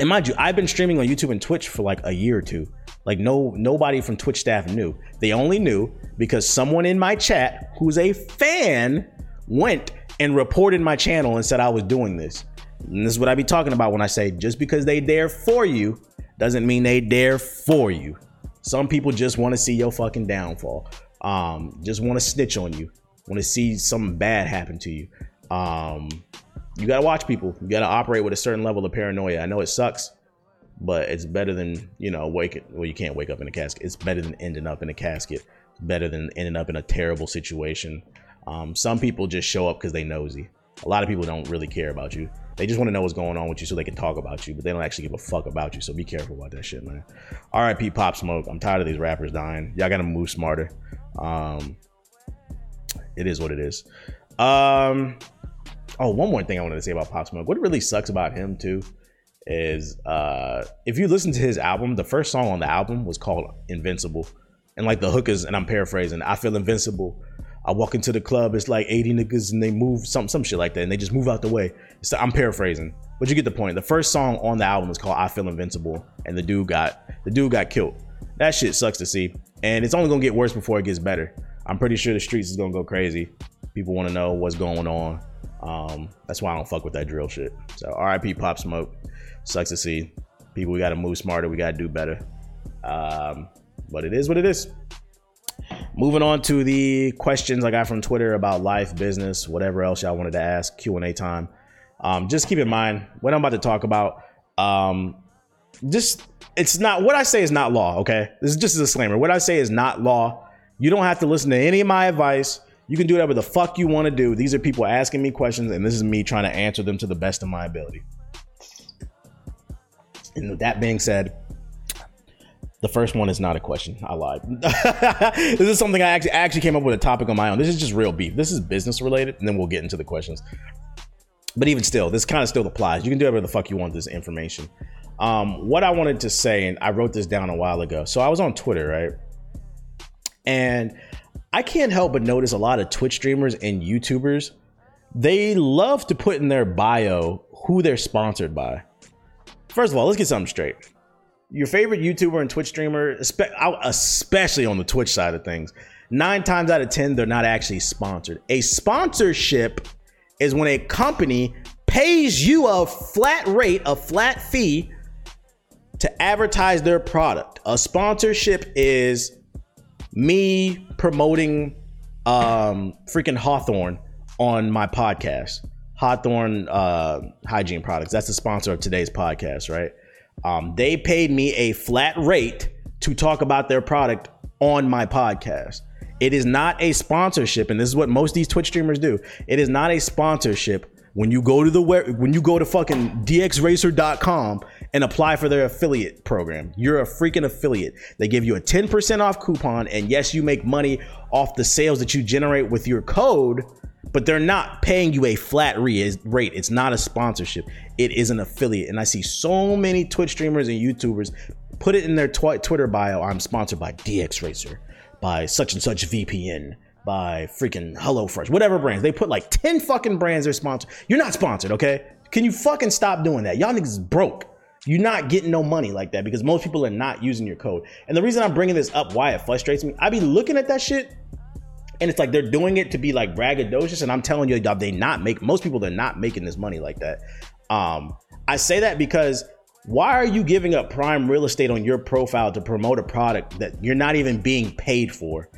and mind you, I've been streaming on YouTube and Twitch for like a year or two. Like no nobody from Twitch staff knew. They only knew because someone in my chat who's a fan went and reported my channel and said I was doing this. And this is what I be talking about when I say just because they there for you doesn't mean they there for you. Some people just want to see your fucking downfall. Um, just want to snitch on you. Want to see something bad happen to you. Um, you gotta watch people. You gotta operate with a certain level of paranoia. I know it sucks, but it's better than you know wake. Well, you can't wake up in a casket. It's better than ending up in a casket. Better than ending up in a terrible situation. Um, some people just show up because they nosy. A lot of people don't really care about you. They just want to know what's going on with you so they can talk about you, but they don't actually give a fuck about you. So be careful about that shit, man. R.I.P. Pop Smoke. I'm tired of these rappers dying. Y'all gotta move smarter. Um, it is what it is. Um, oh, one more thing I wanted to say about Pop Smoke. What really sucks about him too is uh, if you listen to his album, the first song on the album was called Invincible, and like the hook is, and I'm paraphrasing, I feel invincible. I walk into the club, it's like 80 niggas and they move some some shit like that, and they just move out the way. So I'm paraphrasing, but you get the point. The first song on the album is called "I Feel Invincible," and the dude got the dude got killed. That shit sucks to see, and it's only gonna get worse before it gets better. I'm pretty sure the streets is gonna go crazy. People want to know what's going on. Um, that's why I don't fuck with that drill shit. So R.I.P. Pop Smoke. Sucks to see. People, we gotta move smarter. We gotta do better. Um, but it is what it is. Moving on to the questions I got from Twitter about life, business, whatever else y'all wanted to ask. Q and A time. Um, just keep in mind what I'm about to talk about. Um, just it's not what I say is not law. Okay, this is just a disclaimer. What I say is not law. You don't have to listen to any of my advice. You can do whatever the fuck you want to do. These are people asking me questions, and this is me trying to answer them to the best of my ability. And with that being said, the first one is not a question. I lied. this is something I actually actually came up with a topic on my own. This is just real beef. This is business related, and then we'll get into the questions. But even still, this kind of still applies. You can do whatever the fuck you want this information. Um, what I wanted to say, and I wrote this down a while ago. So I was on Twitter, right? And I can't help but notice a lot of Twitch streamers and YouTubers, they love to put in their bio who they're sponsored by. First of all, let's get something straight. Your favorite YouTuber and Twitch streamer, especially on the Twitch side of things, nine times out of 10, they're not actually sponsored. A sponsorship is when a company pays you a flat rate, a flat fee to advertise their product. A sponsorship is me promoting um freaking Hawthorne on my podcast. Hawthorne uh, Hygiene Products. That's the sponsor of today's podcast, right? Um, they paid me a flat rate to talk about their product on my podcast. It is not a sponsorship, and this is what most of these Twitch streamers do. It is not a sponsorship when you go to the when you go to fucking dxracer.com and apply for their affiliate program. You're a freaking affiliate. They give you a 10% off coupon, and yes, you make money off the sales that you generate with your code, but they're not paying you a flat rate. It's not a sponsorship. It is an affiliate. And I see so many Twitch streamers and YouTubers put it in their tw- Twitter bio. I'm sponsored by DxRacer, by such and such VPN, by freaking HelloFresh, whatever brands. They put like 10 fucking brands they're sponsored. You're not sponsored, okay? Can you fucking stop doing that? Y'all niggas broke. You're not getting no money like that because most people are not using your code. And the reason I'm bringing this up, why it frustrates me, I be looking at that shit and it's like they're doing it to be like braggadocious. And I'm telling you, they not make most people they're not making this money like that. Um, I say that because why are you giving up prime real estate on your profile to promote a product that you're not even being paid for?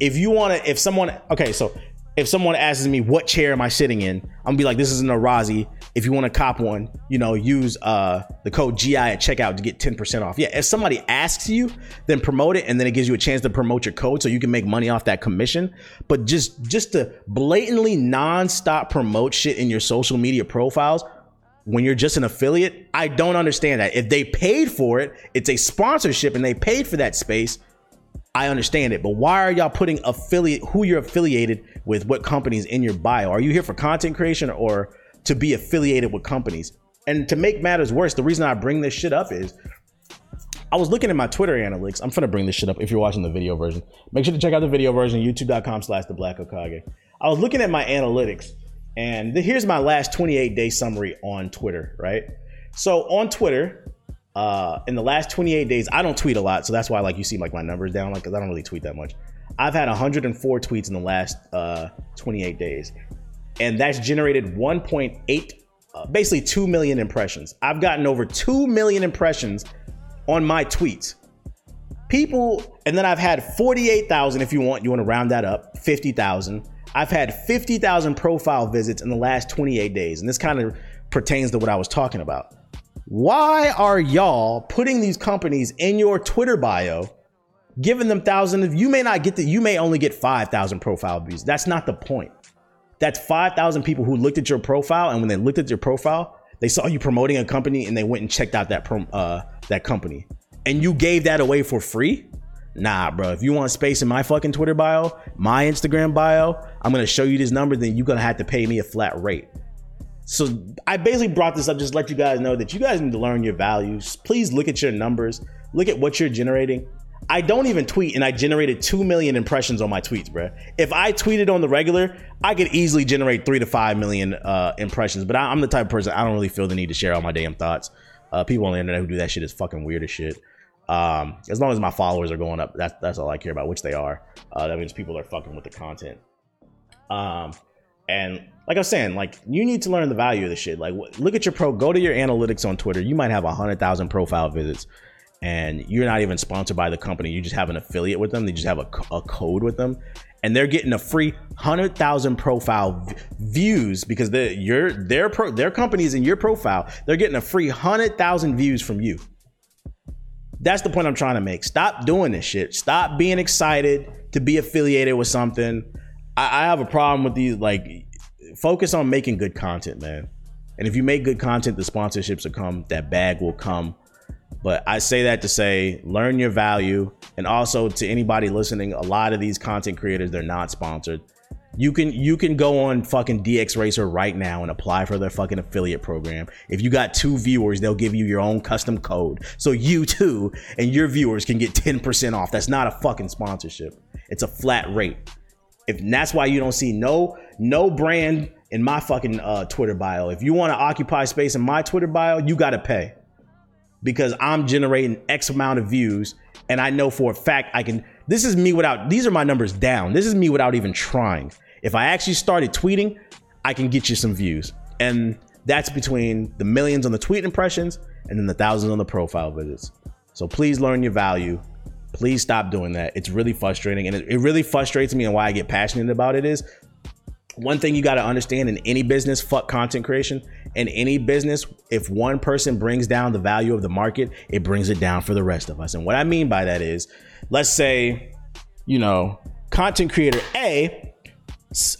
if you want to, if someone, okay, so if someone asks me what chair am I sitting in, I'm gonna be like, this is an Arozzi. If you want to cop one, you know, use uh, the code GI at checkout to get 10% off. Yeah, if somebody asks you, then promote it, and then it gives you a chance to promote your code so you can make money off that commission. But just just to blatantly nonstop promote shit in your social media profiles when you're just an affiliate, I don't understand that. If they paid for it, it's a sponsorship and they paid for that space I understand it, but why are y'all putting affiliate who you're affiliated with, what companies in your bio? Are you here for content creation or to be affiliated with companies? And to make matters worse, the reason I bring this shit up is I was looking at my Twitter analytics. I'm gonna bring this shit up if you're watching the video version. Make sure to check out the video version, youtube.com slash the black Hokage. I was looking at my analytics, and here's my last 28 day summary on Twitter, right? So on Twitter, uh, in the last 28 days, I don't tweet a lot, so that's why like you see like my numbers down, like because I don't really tweet that much. I've had 104 tweets in the last uh, 28 days, and that's generated 1.8, uh, basically 2 million impressions. I've gotten over 2 million impressions on my tweets. People, and then I've had 48,000 if you want, you want to round that up, 50,000. I've had 50,000 profile visits in the last 28 days, and this kind of pertains to what I was talking about. Why are y'all putting these companies in your Twitter bio, giving them thousands of you may not get that, you may only get 5,000 profile views. That's not the point. That's 5,000 people who looked at your profile and when they looked at your profile, they saw you promoting a company and they went and checked out that uh that company. And you gave that away for free? Nah, bro. If you want space in my fucking Twitter bio, my Instagram bio, I'm gonna show you this number, then you're gonna have to pay me a flat rate. So I basically brought this up just let you guys know that you guys need to learn your values. Please look at your numbers, look at what you're generating. I don't even tweet, and I generated two million impressions on my tweets, bro. If I tweeted on the regular, I could easily generate three to five million uh, impressions. But I, am the type of person I don't really feel the need to share all my damn thoughts. Uh, people on the internet who do that shit is fucking weird as shit. Um, as long as my followers are going up, that's that's all I care about, which they are. Uh, that means people are fucking with the content. Um, and like I was saying, like you need to learn the value of the shit. Like look at your pro, go to your analytics on Twitter. You might have a hundred thousand profile visits, and you're not even sponsored by the company. You just have an affiliate with them. They just have a, a code with them, and they're getting a free hundred thousand profile v- views because the your their pro, their companies in your profile. They're getting a free hundred thousand views from you. That's the point I'm trying to make. Stop doing this shit. Stop being excited to be affiliated with something. I, I have a problem with these. Like, focus on making good content, man. And if you make good content, the sponsorships will come. That bag will come. But I say that to say, learn your value. And also to anybody listening, a lot of these content creators, they're not sponsored. You can you can go on fucking DX Racer right now and apply for their fucking affiliate program. If you got two viewers, they'll give you your own custom code. So you too and your viewers can get 10% off. That's not a fucking sponsorship. It's a flat rate. If that's why you don't see no no brand in my fucking uh, Twitter bio. If you want to occupy space in my Twitter bio, you got to pay because I'm generating X amount of views and I know for a fact I can. This is me without, these are my numbers down. This is me without even trying. If I actually started tweeting, I can get you some views. And that's between the millions on the tweet impressions and then the thousands on the profile visits. So please learn your value. Please stop doing that. It's really frustrating. And it, it really frustrates me and why I get passionate about it is one thing you got to understand in any business, fuck content creation. In any business, if one person brings down the value of the market, it brings it down for the rest of us. And what I mean by that is, let's say, you know, content creator A,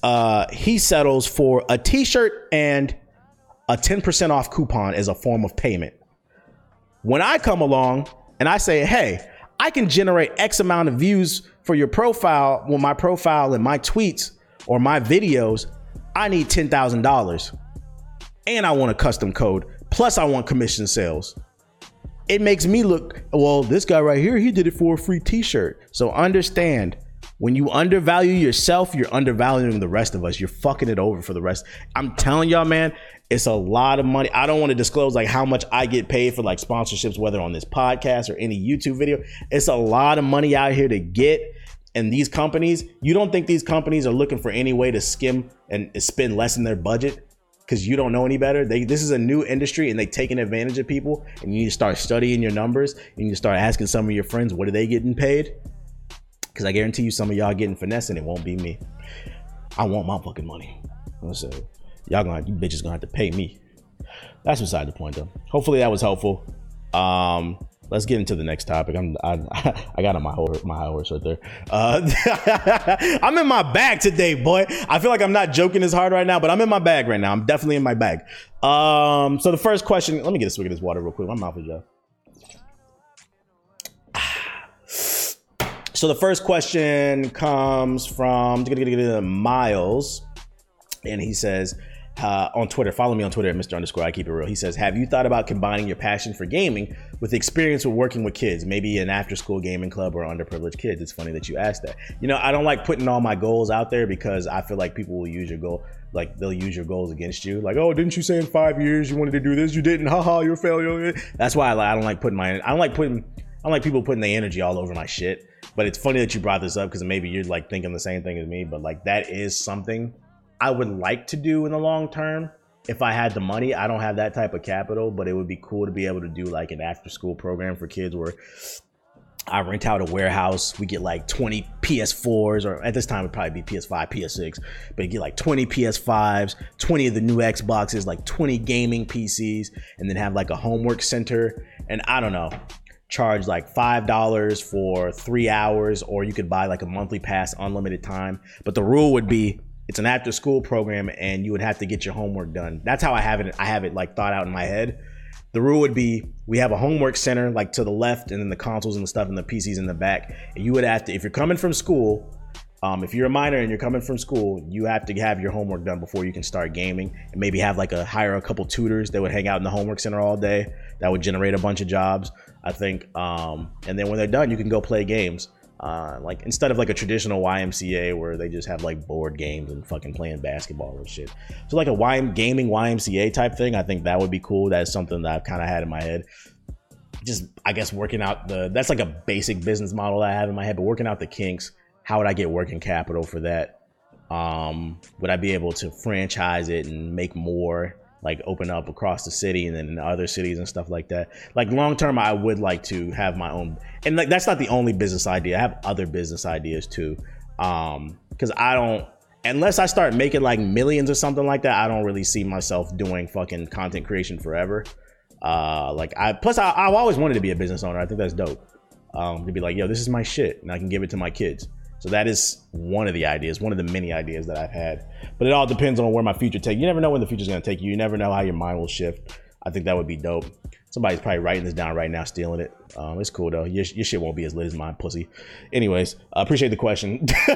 uh, he settles for a T-shirt and a 10% off coupon as a form of payment. When I come along and I say, hey, I can generate X amount of views for your profile, well, my profile and my tweets or my videos, I need $10,000. And I want a custom code. Plus, I want commission sales. It makes me look, well, this guy right here, he did it for a free t shirt. So understand when you undervalue yourself, you're undervaluing the rest of us. You're fucking it over for the rest. I'm telling y'all, man, it's a lot of money. I don't want to disclose like how much I get paid for like sponsorships, whether on this podcast or any YouTube video. It's a lot of money out here to get and these companies, you don't think these companies are looking for any way to skim and spend less in their budget because you don't know any better. They this is a new industry and they taking advantage of people. And you need to start studying your numbers. And you start asking some of your friends what are they getting paid? Because I guarantee you, some of y'all getting finesse and it won't be me. I want my fucking money. So y'all gonna you bitches gonna have to pay me. That's beside the point though. Hopefully that was helpful. Um, let's get into the next topic. I'm I, I got on my horse, my horse right there. Uh, I'm in my bag today, boy. I feel like I'm not joking as hard right now, but I'm in my bag right now. I'm definitely in my bag. Um, so the first question. Let me get a swig of this water real quick. My mouth is dry. So the first question comes from Miles, and he says, uh, on Twitter. Follow me on Twitter at Mr. Underscore I Keep It Real. He says, Have you thought about combining your passion for gaming with the experience with working with kids, maybe an after school gaming club or underprivileged kids? It's funny that you asked that. You know, I don't like putting all my goals out there because I feel like people will use your goal, like they'll use your goals against you. Like, oh, didn't you say in five years you wanted to do this? You didn't. Haha, you're a failure. That's why I, I don't like putting my, I don't like putting, I don't like people putting their energy all over my shit. But it's funny that you brought this up because maybe you're like thinking the same thing as me. But like that is something I would like to do in the long term if I had the money. I don't have that type of capital, but it would be cool to be able to do like an after school program for kids where I rent out a warehouse. We get like 20 PS4s, or at this time it'd probably be PS5, PS6, but you get like 20 PS5s, 20 of the new Xboxes, like 20 gaming PCs, and then have like a homework center. And I don't know, charge like $5 for three hours, or you could buy like a monthly pass, unlimited time. But the rule would be it's an after school program and you would have to get your homework done. That's how I have it. I have it like thought out in my head. The rule would be we have a homework center like to the left and then the consoles and the stuff and the PCs in the back. And you would have to, if you're coming from school, um, if you're a minor and you're coming from school, you have to have your homework done before you can start gaming and maybe have like a hire a couple tutors that would hang out in the homework center all day. That would generate a bunch of jobs, I think. Um, and then when they're done, you can go play games. Uh, like instead of like a traditional YMCA where they just have like board games and fucking playing basketball and shit. So like a YM gaming YMCA type thing, I think that would be cool. That's something that I've kind of had in my head. Just I guess working out the that's like a basic business model I have in my head, but working out the kinks. How would I get working capital for that? Um, would I be able to franchise it and make more like open up across the city and then in other cities and stuff like that. Like long term, I would like to have my own, and like that's not the only business idea. I have other business ideas too, um, because I don't. Unless I start making like millions or something like that, I don't really see myself doing fucking content creation forever. Uh, like I plus I, I've always wanted to be a business owner. I think that's dope. Um, to be like, yo, this is my shit, and I can give it to my kids. So that is one of the ideas, one of the many ideas that I've had. But it all depends on where my future take. You never know when the future is gonna take you. You never know how your mind will shift. I think that would be dope. Somebody's probably writing this down right now, stealing it. Um, it's cool though. Your, your shit won't be as lit as mine, pussy. Anyways, I appreciate the question.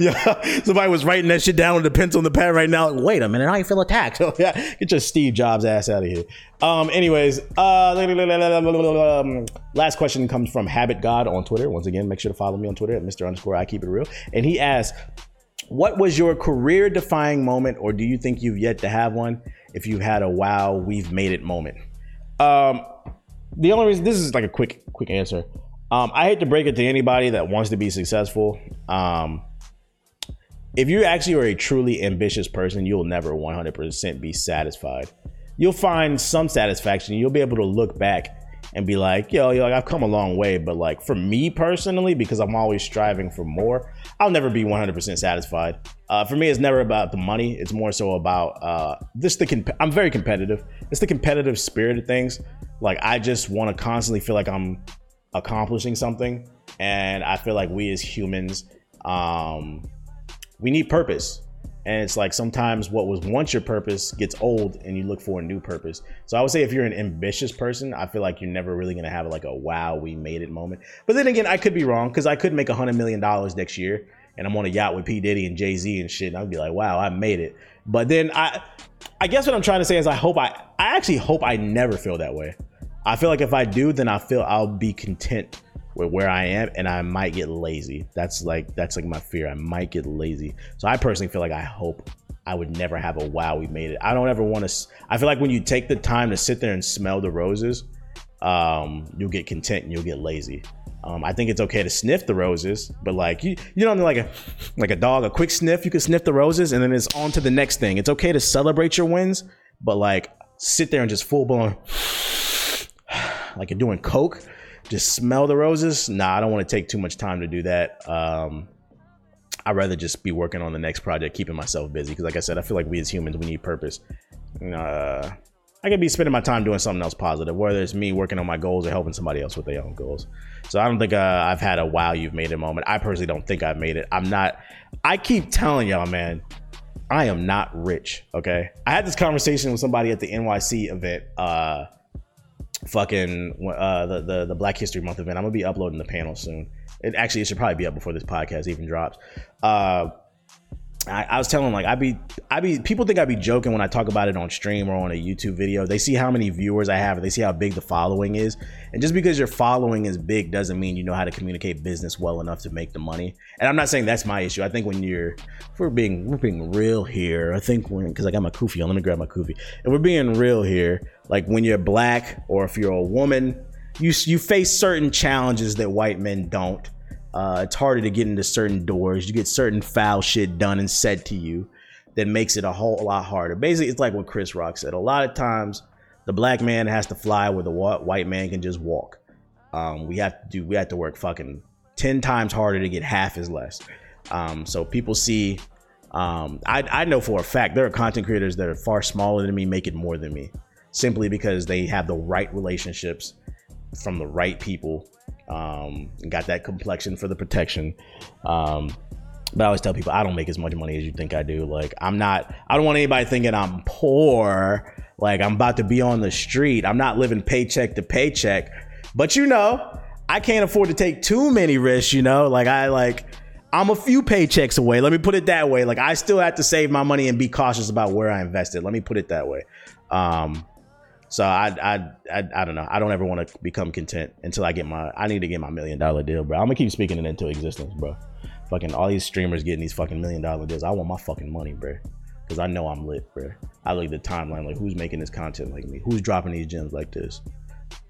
yeah, somebody was writing that shit down with a pencil and the pad right now. Wait a minute, I feel attacked. yeah, get your Steve Jobs ass out of here. Um, anyways, uh, last question comes from Habit God on Twitter. Once again, make sure to follow me on Twitter at Mr. Underscore I Keep It Real. And he asks, "What was your career defying moment, or do you think you've yet to have one?" If you had a wow, we've made it moment? Um, the only reason this is like a quick quick answer. Um, I hate to break it to anybody that wants to be successful. Um, if you actually are a truly ambitious person, you'll never 100% be satisfied. You'll find some satisfaction. You'll be able to look back and be like, yo, yo, I've come a long way. But like for me personally, because I'm always striving for more, I'll never be 100% satisfied. Uh, for me, it's never about the money. It's more so about uh, this. The comp- I'm very competitive. It's the competitive spirit of things. Like I just want to constantly feel like I'm accomplishing something, and I feel like we as humans, um, we need purpose. And it's like sometimes what was once your purpose gets old and you look for a new purpose. So I would say if you're an ambitious person, I feel like you're never really gonna have like a wow, we made it moment. But then again, I could be wrong because I could make a hundred million dollars next year and I'm on a yacht with P. Diddy and Jay-Z and shit, and I'd be like, wow, I made it. But then I I guess what I'm trying to say is I hope I I actually hope I never feel that way. I feel like if I do, then I feel I'll be content with where I am and I might get lazy. That's like that's like my fear. I might get lazy. So I personally feel like I hope I would never have a wow we made it. I don't ever want to I feel like when you take the time to sit there and smell the roses, um, you'll get content and you'll get lazy. Um, I think it's okay to sniff the roses, but like you, you know, like a like a dog, a quick sniff, you can sniff the roses, and then it's on to the next thing. It's okay to celebrate your wins, but like sit there and just full blown, like you're doing coke, just smell the roses. Nah, I don't want to take too much time to do that. Um, I'd rather just be working on the next project, keeping myself busy. Because, like I said, I feel like we as humans, we need purpose. Uh, I could be spending my time doing something else positive, whether it's me working on my goals or helping somebody else with their own goals. So I don't think uh, I've had a wow, you've made it moment. I personally don't think I've made it. I'm not. I keep telling y'all, man, I am not rich. Okay, I had this conversation with somebody at the NYC event. Uh, fucking uh, the, the the Black History Month event. I'm gonna be uploading the panel soon. It actually it should probably be up before this podcast even drops. Uh, I, I, was telling them like I be I be people think I be joking when I talk about it on stream or on a YouTube video. They see how many viewers I have, they see how big the following is. And just because your following is big doesn't mean you know how to communicate business well enough to make the money. And I'm not saying that's my issue. I think when you're if we're being we're being real here, I think when because I got my kufi on, let me grab my kufi. If we're being real here, like when you're black or if you're a woman, you you face certain challenges that white men don't uh, it's harder to get into certain doors. You get certain foul shit done and said to you that makes it a whole lot harder. Basically, it's like what Chris Rock said. A lot of times, the black man has to fly where the white man can just walk. Um, we have to do. We have to work fucking ten times harder to get half as less. Um, so people see. Um, I, I know for a fact there are content creators that are far smaller than me make it more than me, simply because they have the right relationships from the right people um, got that complexion for the protection. Um, but I always tell people I don't make as much money as you think I do. Like I'm not. I don't want anybody thinking I'm poor. Like I'm about to be on the street. I'm not living paycheck to paycheck. But you know, I can't afford to take too many risks. You know, like I like. I'm a few paychecks away. Let me put it that way. Like I still have to save my money and be cautious about where I invested. Let me put it that way. Um, so I, I, I, I don't know. I don't ever want to become content until I get my. I need to get my million dollar deal, bro. I'm gonna keep speaking it into existence, bro. Fucking all these streamers getting these fucking million dollar deals. I want my fucking money, bro. Because I know I'm lit, bro. I look at the timeline, like who's making this content like me? Who's dropping these gems like this?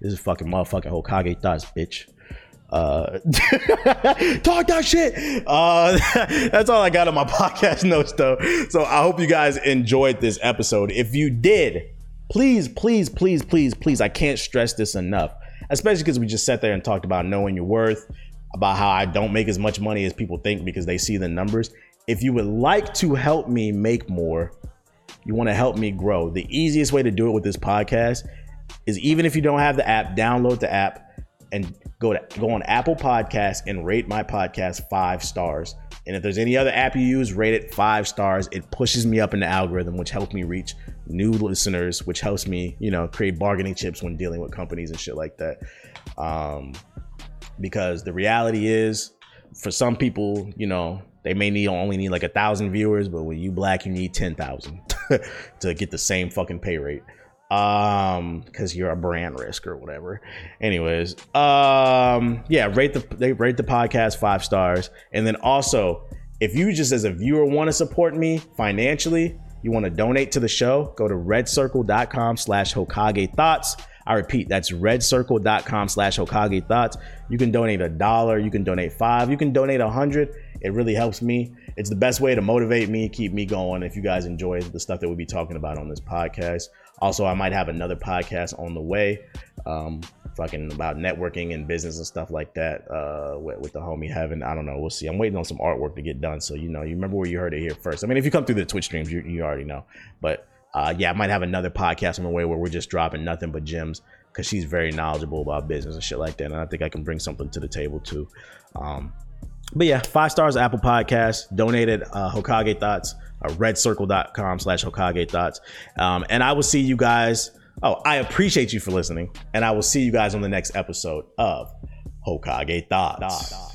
This is fucking motherfucking Hokage thoughts, bitch. Uh, talk that shit. Uh, that's all I got on my podcast notes, though. So I hope you guys enjoyed this episode. If you did, please, please, please, please, please, I can't stress this enough, especially because we just sat there and talked about knowing your worth, about how I don't make as much money as people think because they see the numbers. If you would like to help me make more, you want to help me grow, the easiest way to do it with this podcast is even if you don't have the app, download the app and go to go on Apple Podcasts and rate my podcast five stars. And if there's any other app you use, rate it five stars. It pushes me up in the algorithm, which helps me reach new listeners, which helps me, you know, create bargaining chips when dealing with companies and shit like that. Um, because the reality is, for some people, you know, they may need only need like a thousand viewers, but when you black, you need ten thousand to get the same fucking pay rate. Um because you're a brand risk or whatever. Anyways um yeah rate the they rate the podcast five stars. And then also if you just as a viewer want to support me financially you want to donate to the show? Go to redcircle.com slash hokage thoughts. I repeat that's redcircle.com slash hokage thoughts. You can donate a dollar you can donate five you can donate a hundred. It really helps me. It's the best way to motivate me keep me going if you guys enjoy the stuff that we'll be talking about on this podcast. Also, I might have another podcast on the way, um, fucking about networking and business and stuff like that uh, with, with the homie Heaven. I don't know. We'll see. I'm waiting on some artwork to get done. So, you know, you remember where you heard it here first. I mean, if you come through the Twitch streams, you, you already know. But uh, yeah, I might have another podcast on the way where we're just dropping nothing but gems because she's very knowledgeable about business and shit like that. And I think I can bring something to the table too. Um, but yeah, five stars Apple Podcast, donated uh, Hokage Thoughts uh, redcircle.com slash Hokage Thoughts. Um, and I will see you guys. Oh, I appreciate you for listening. And I will see you guys on the next episode of Hokage Thoughts.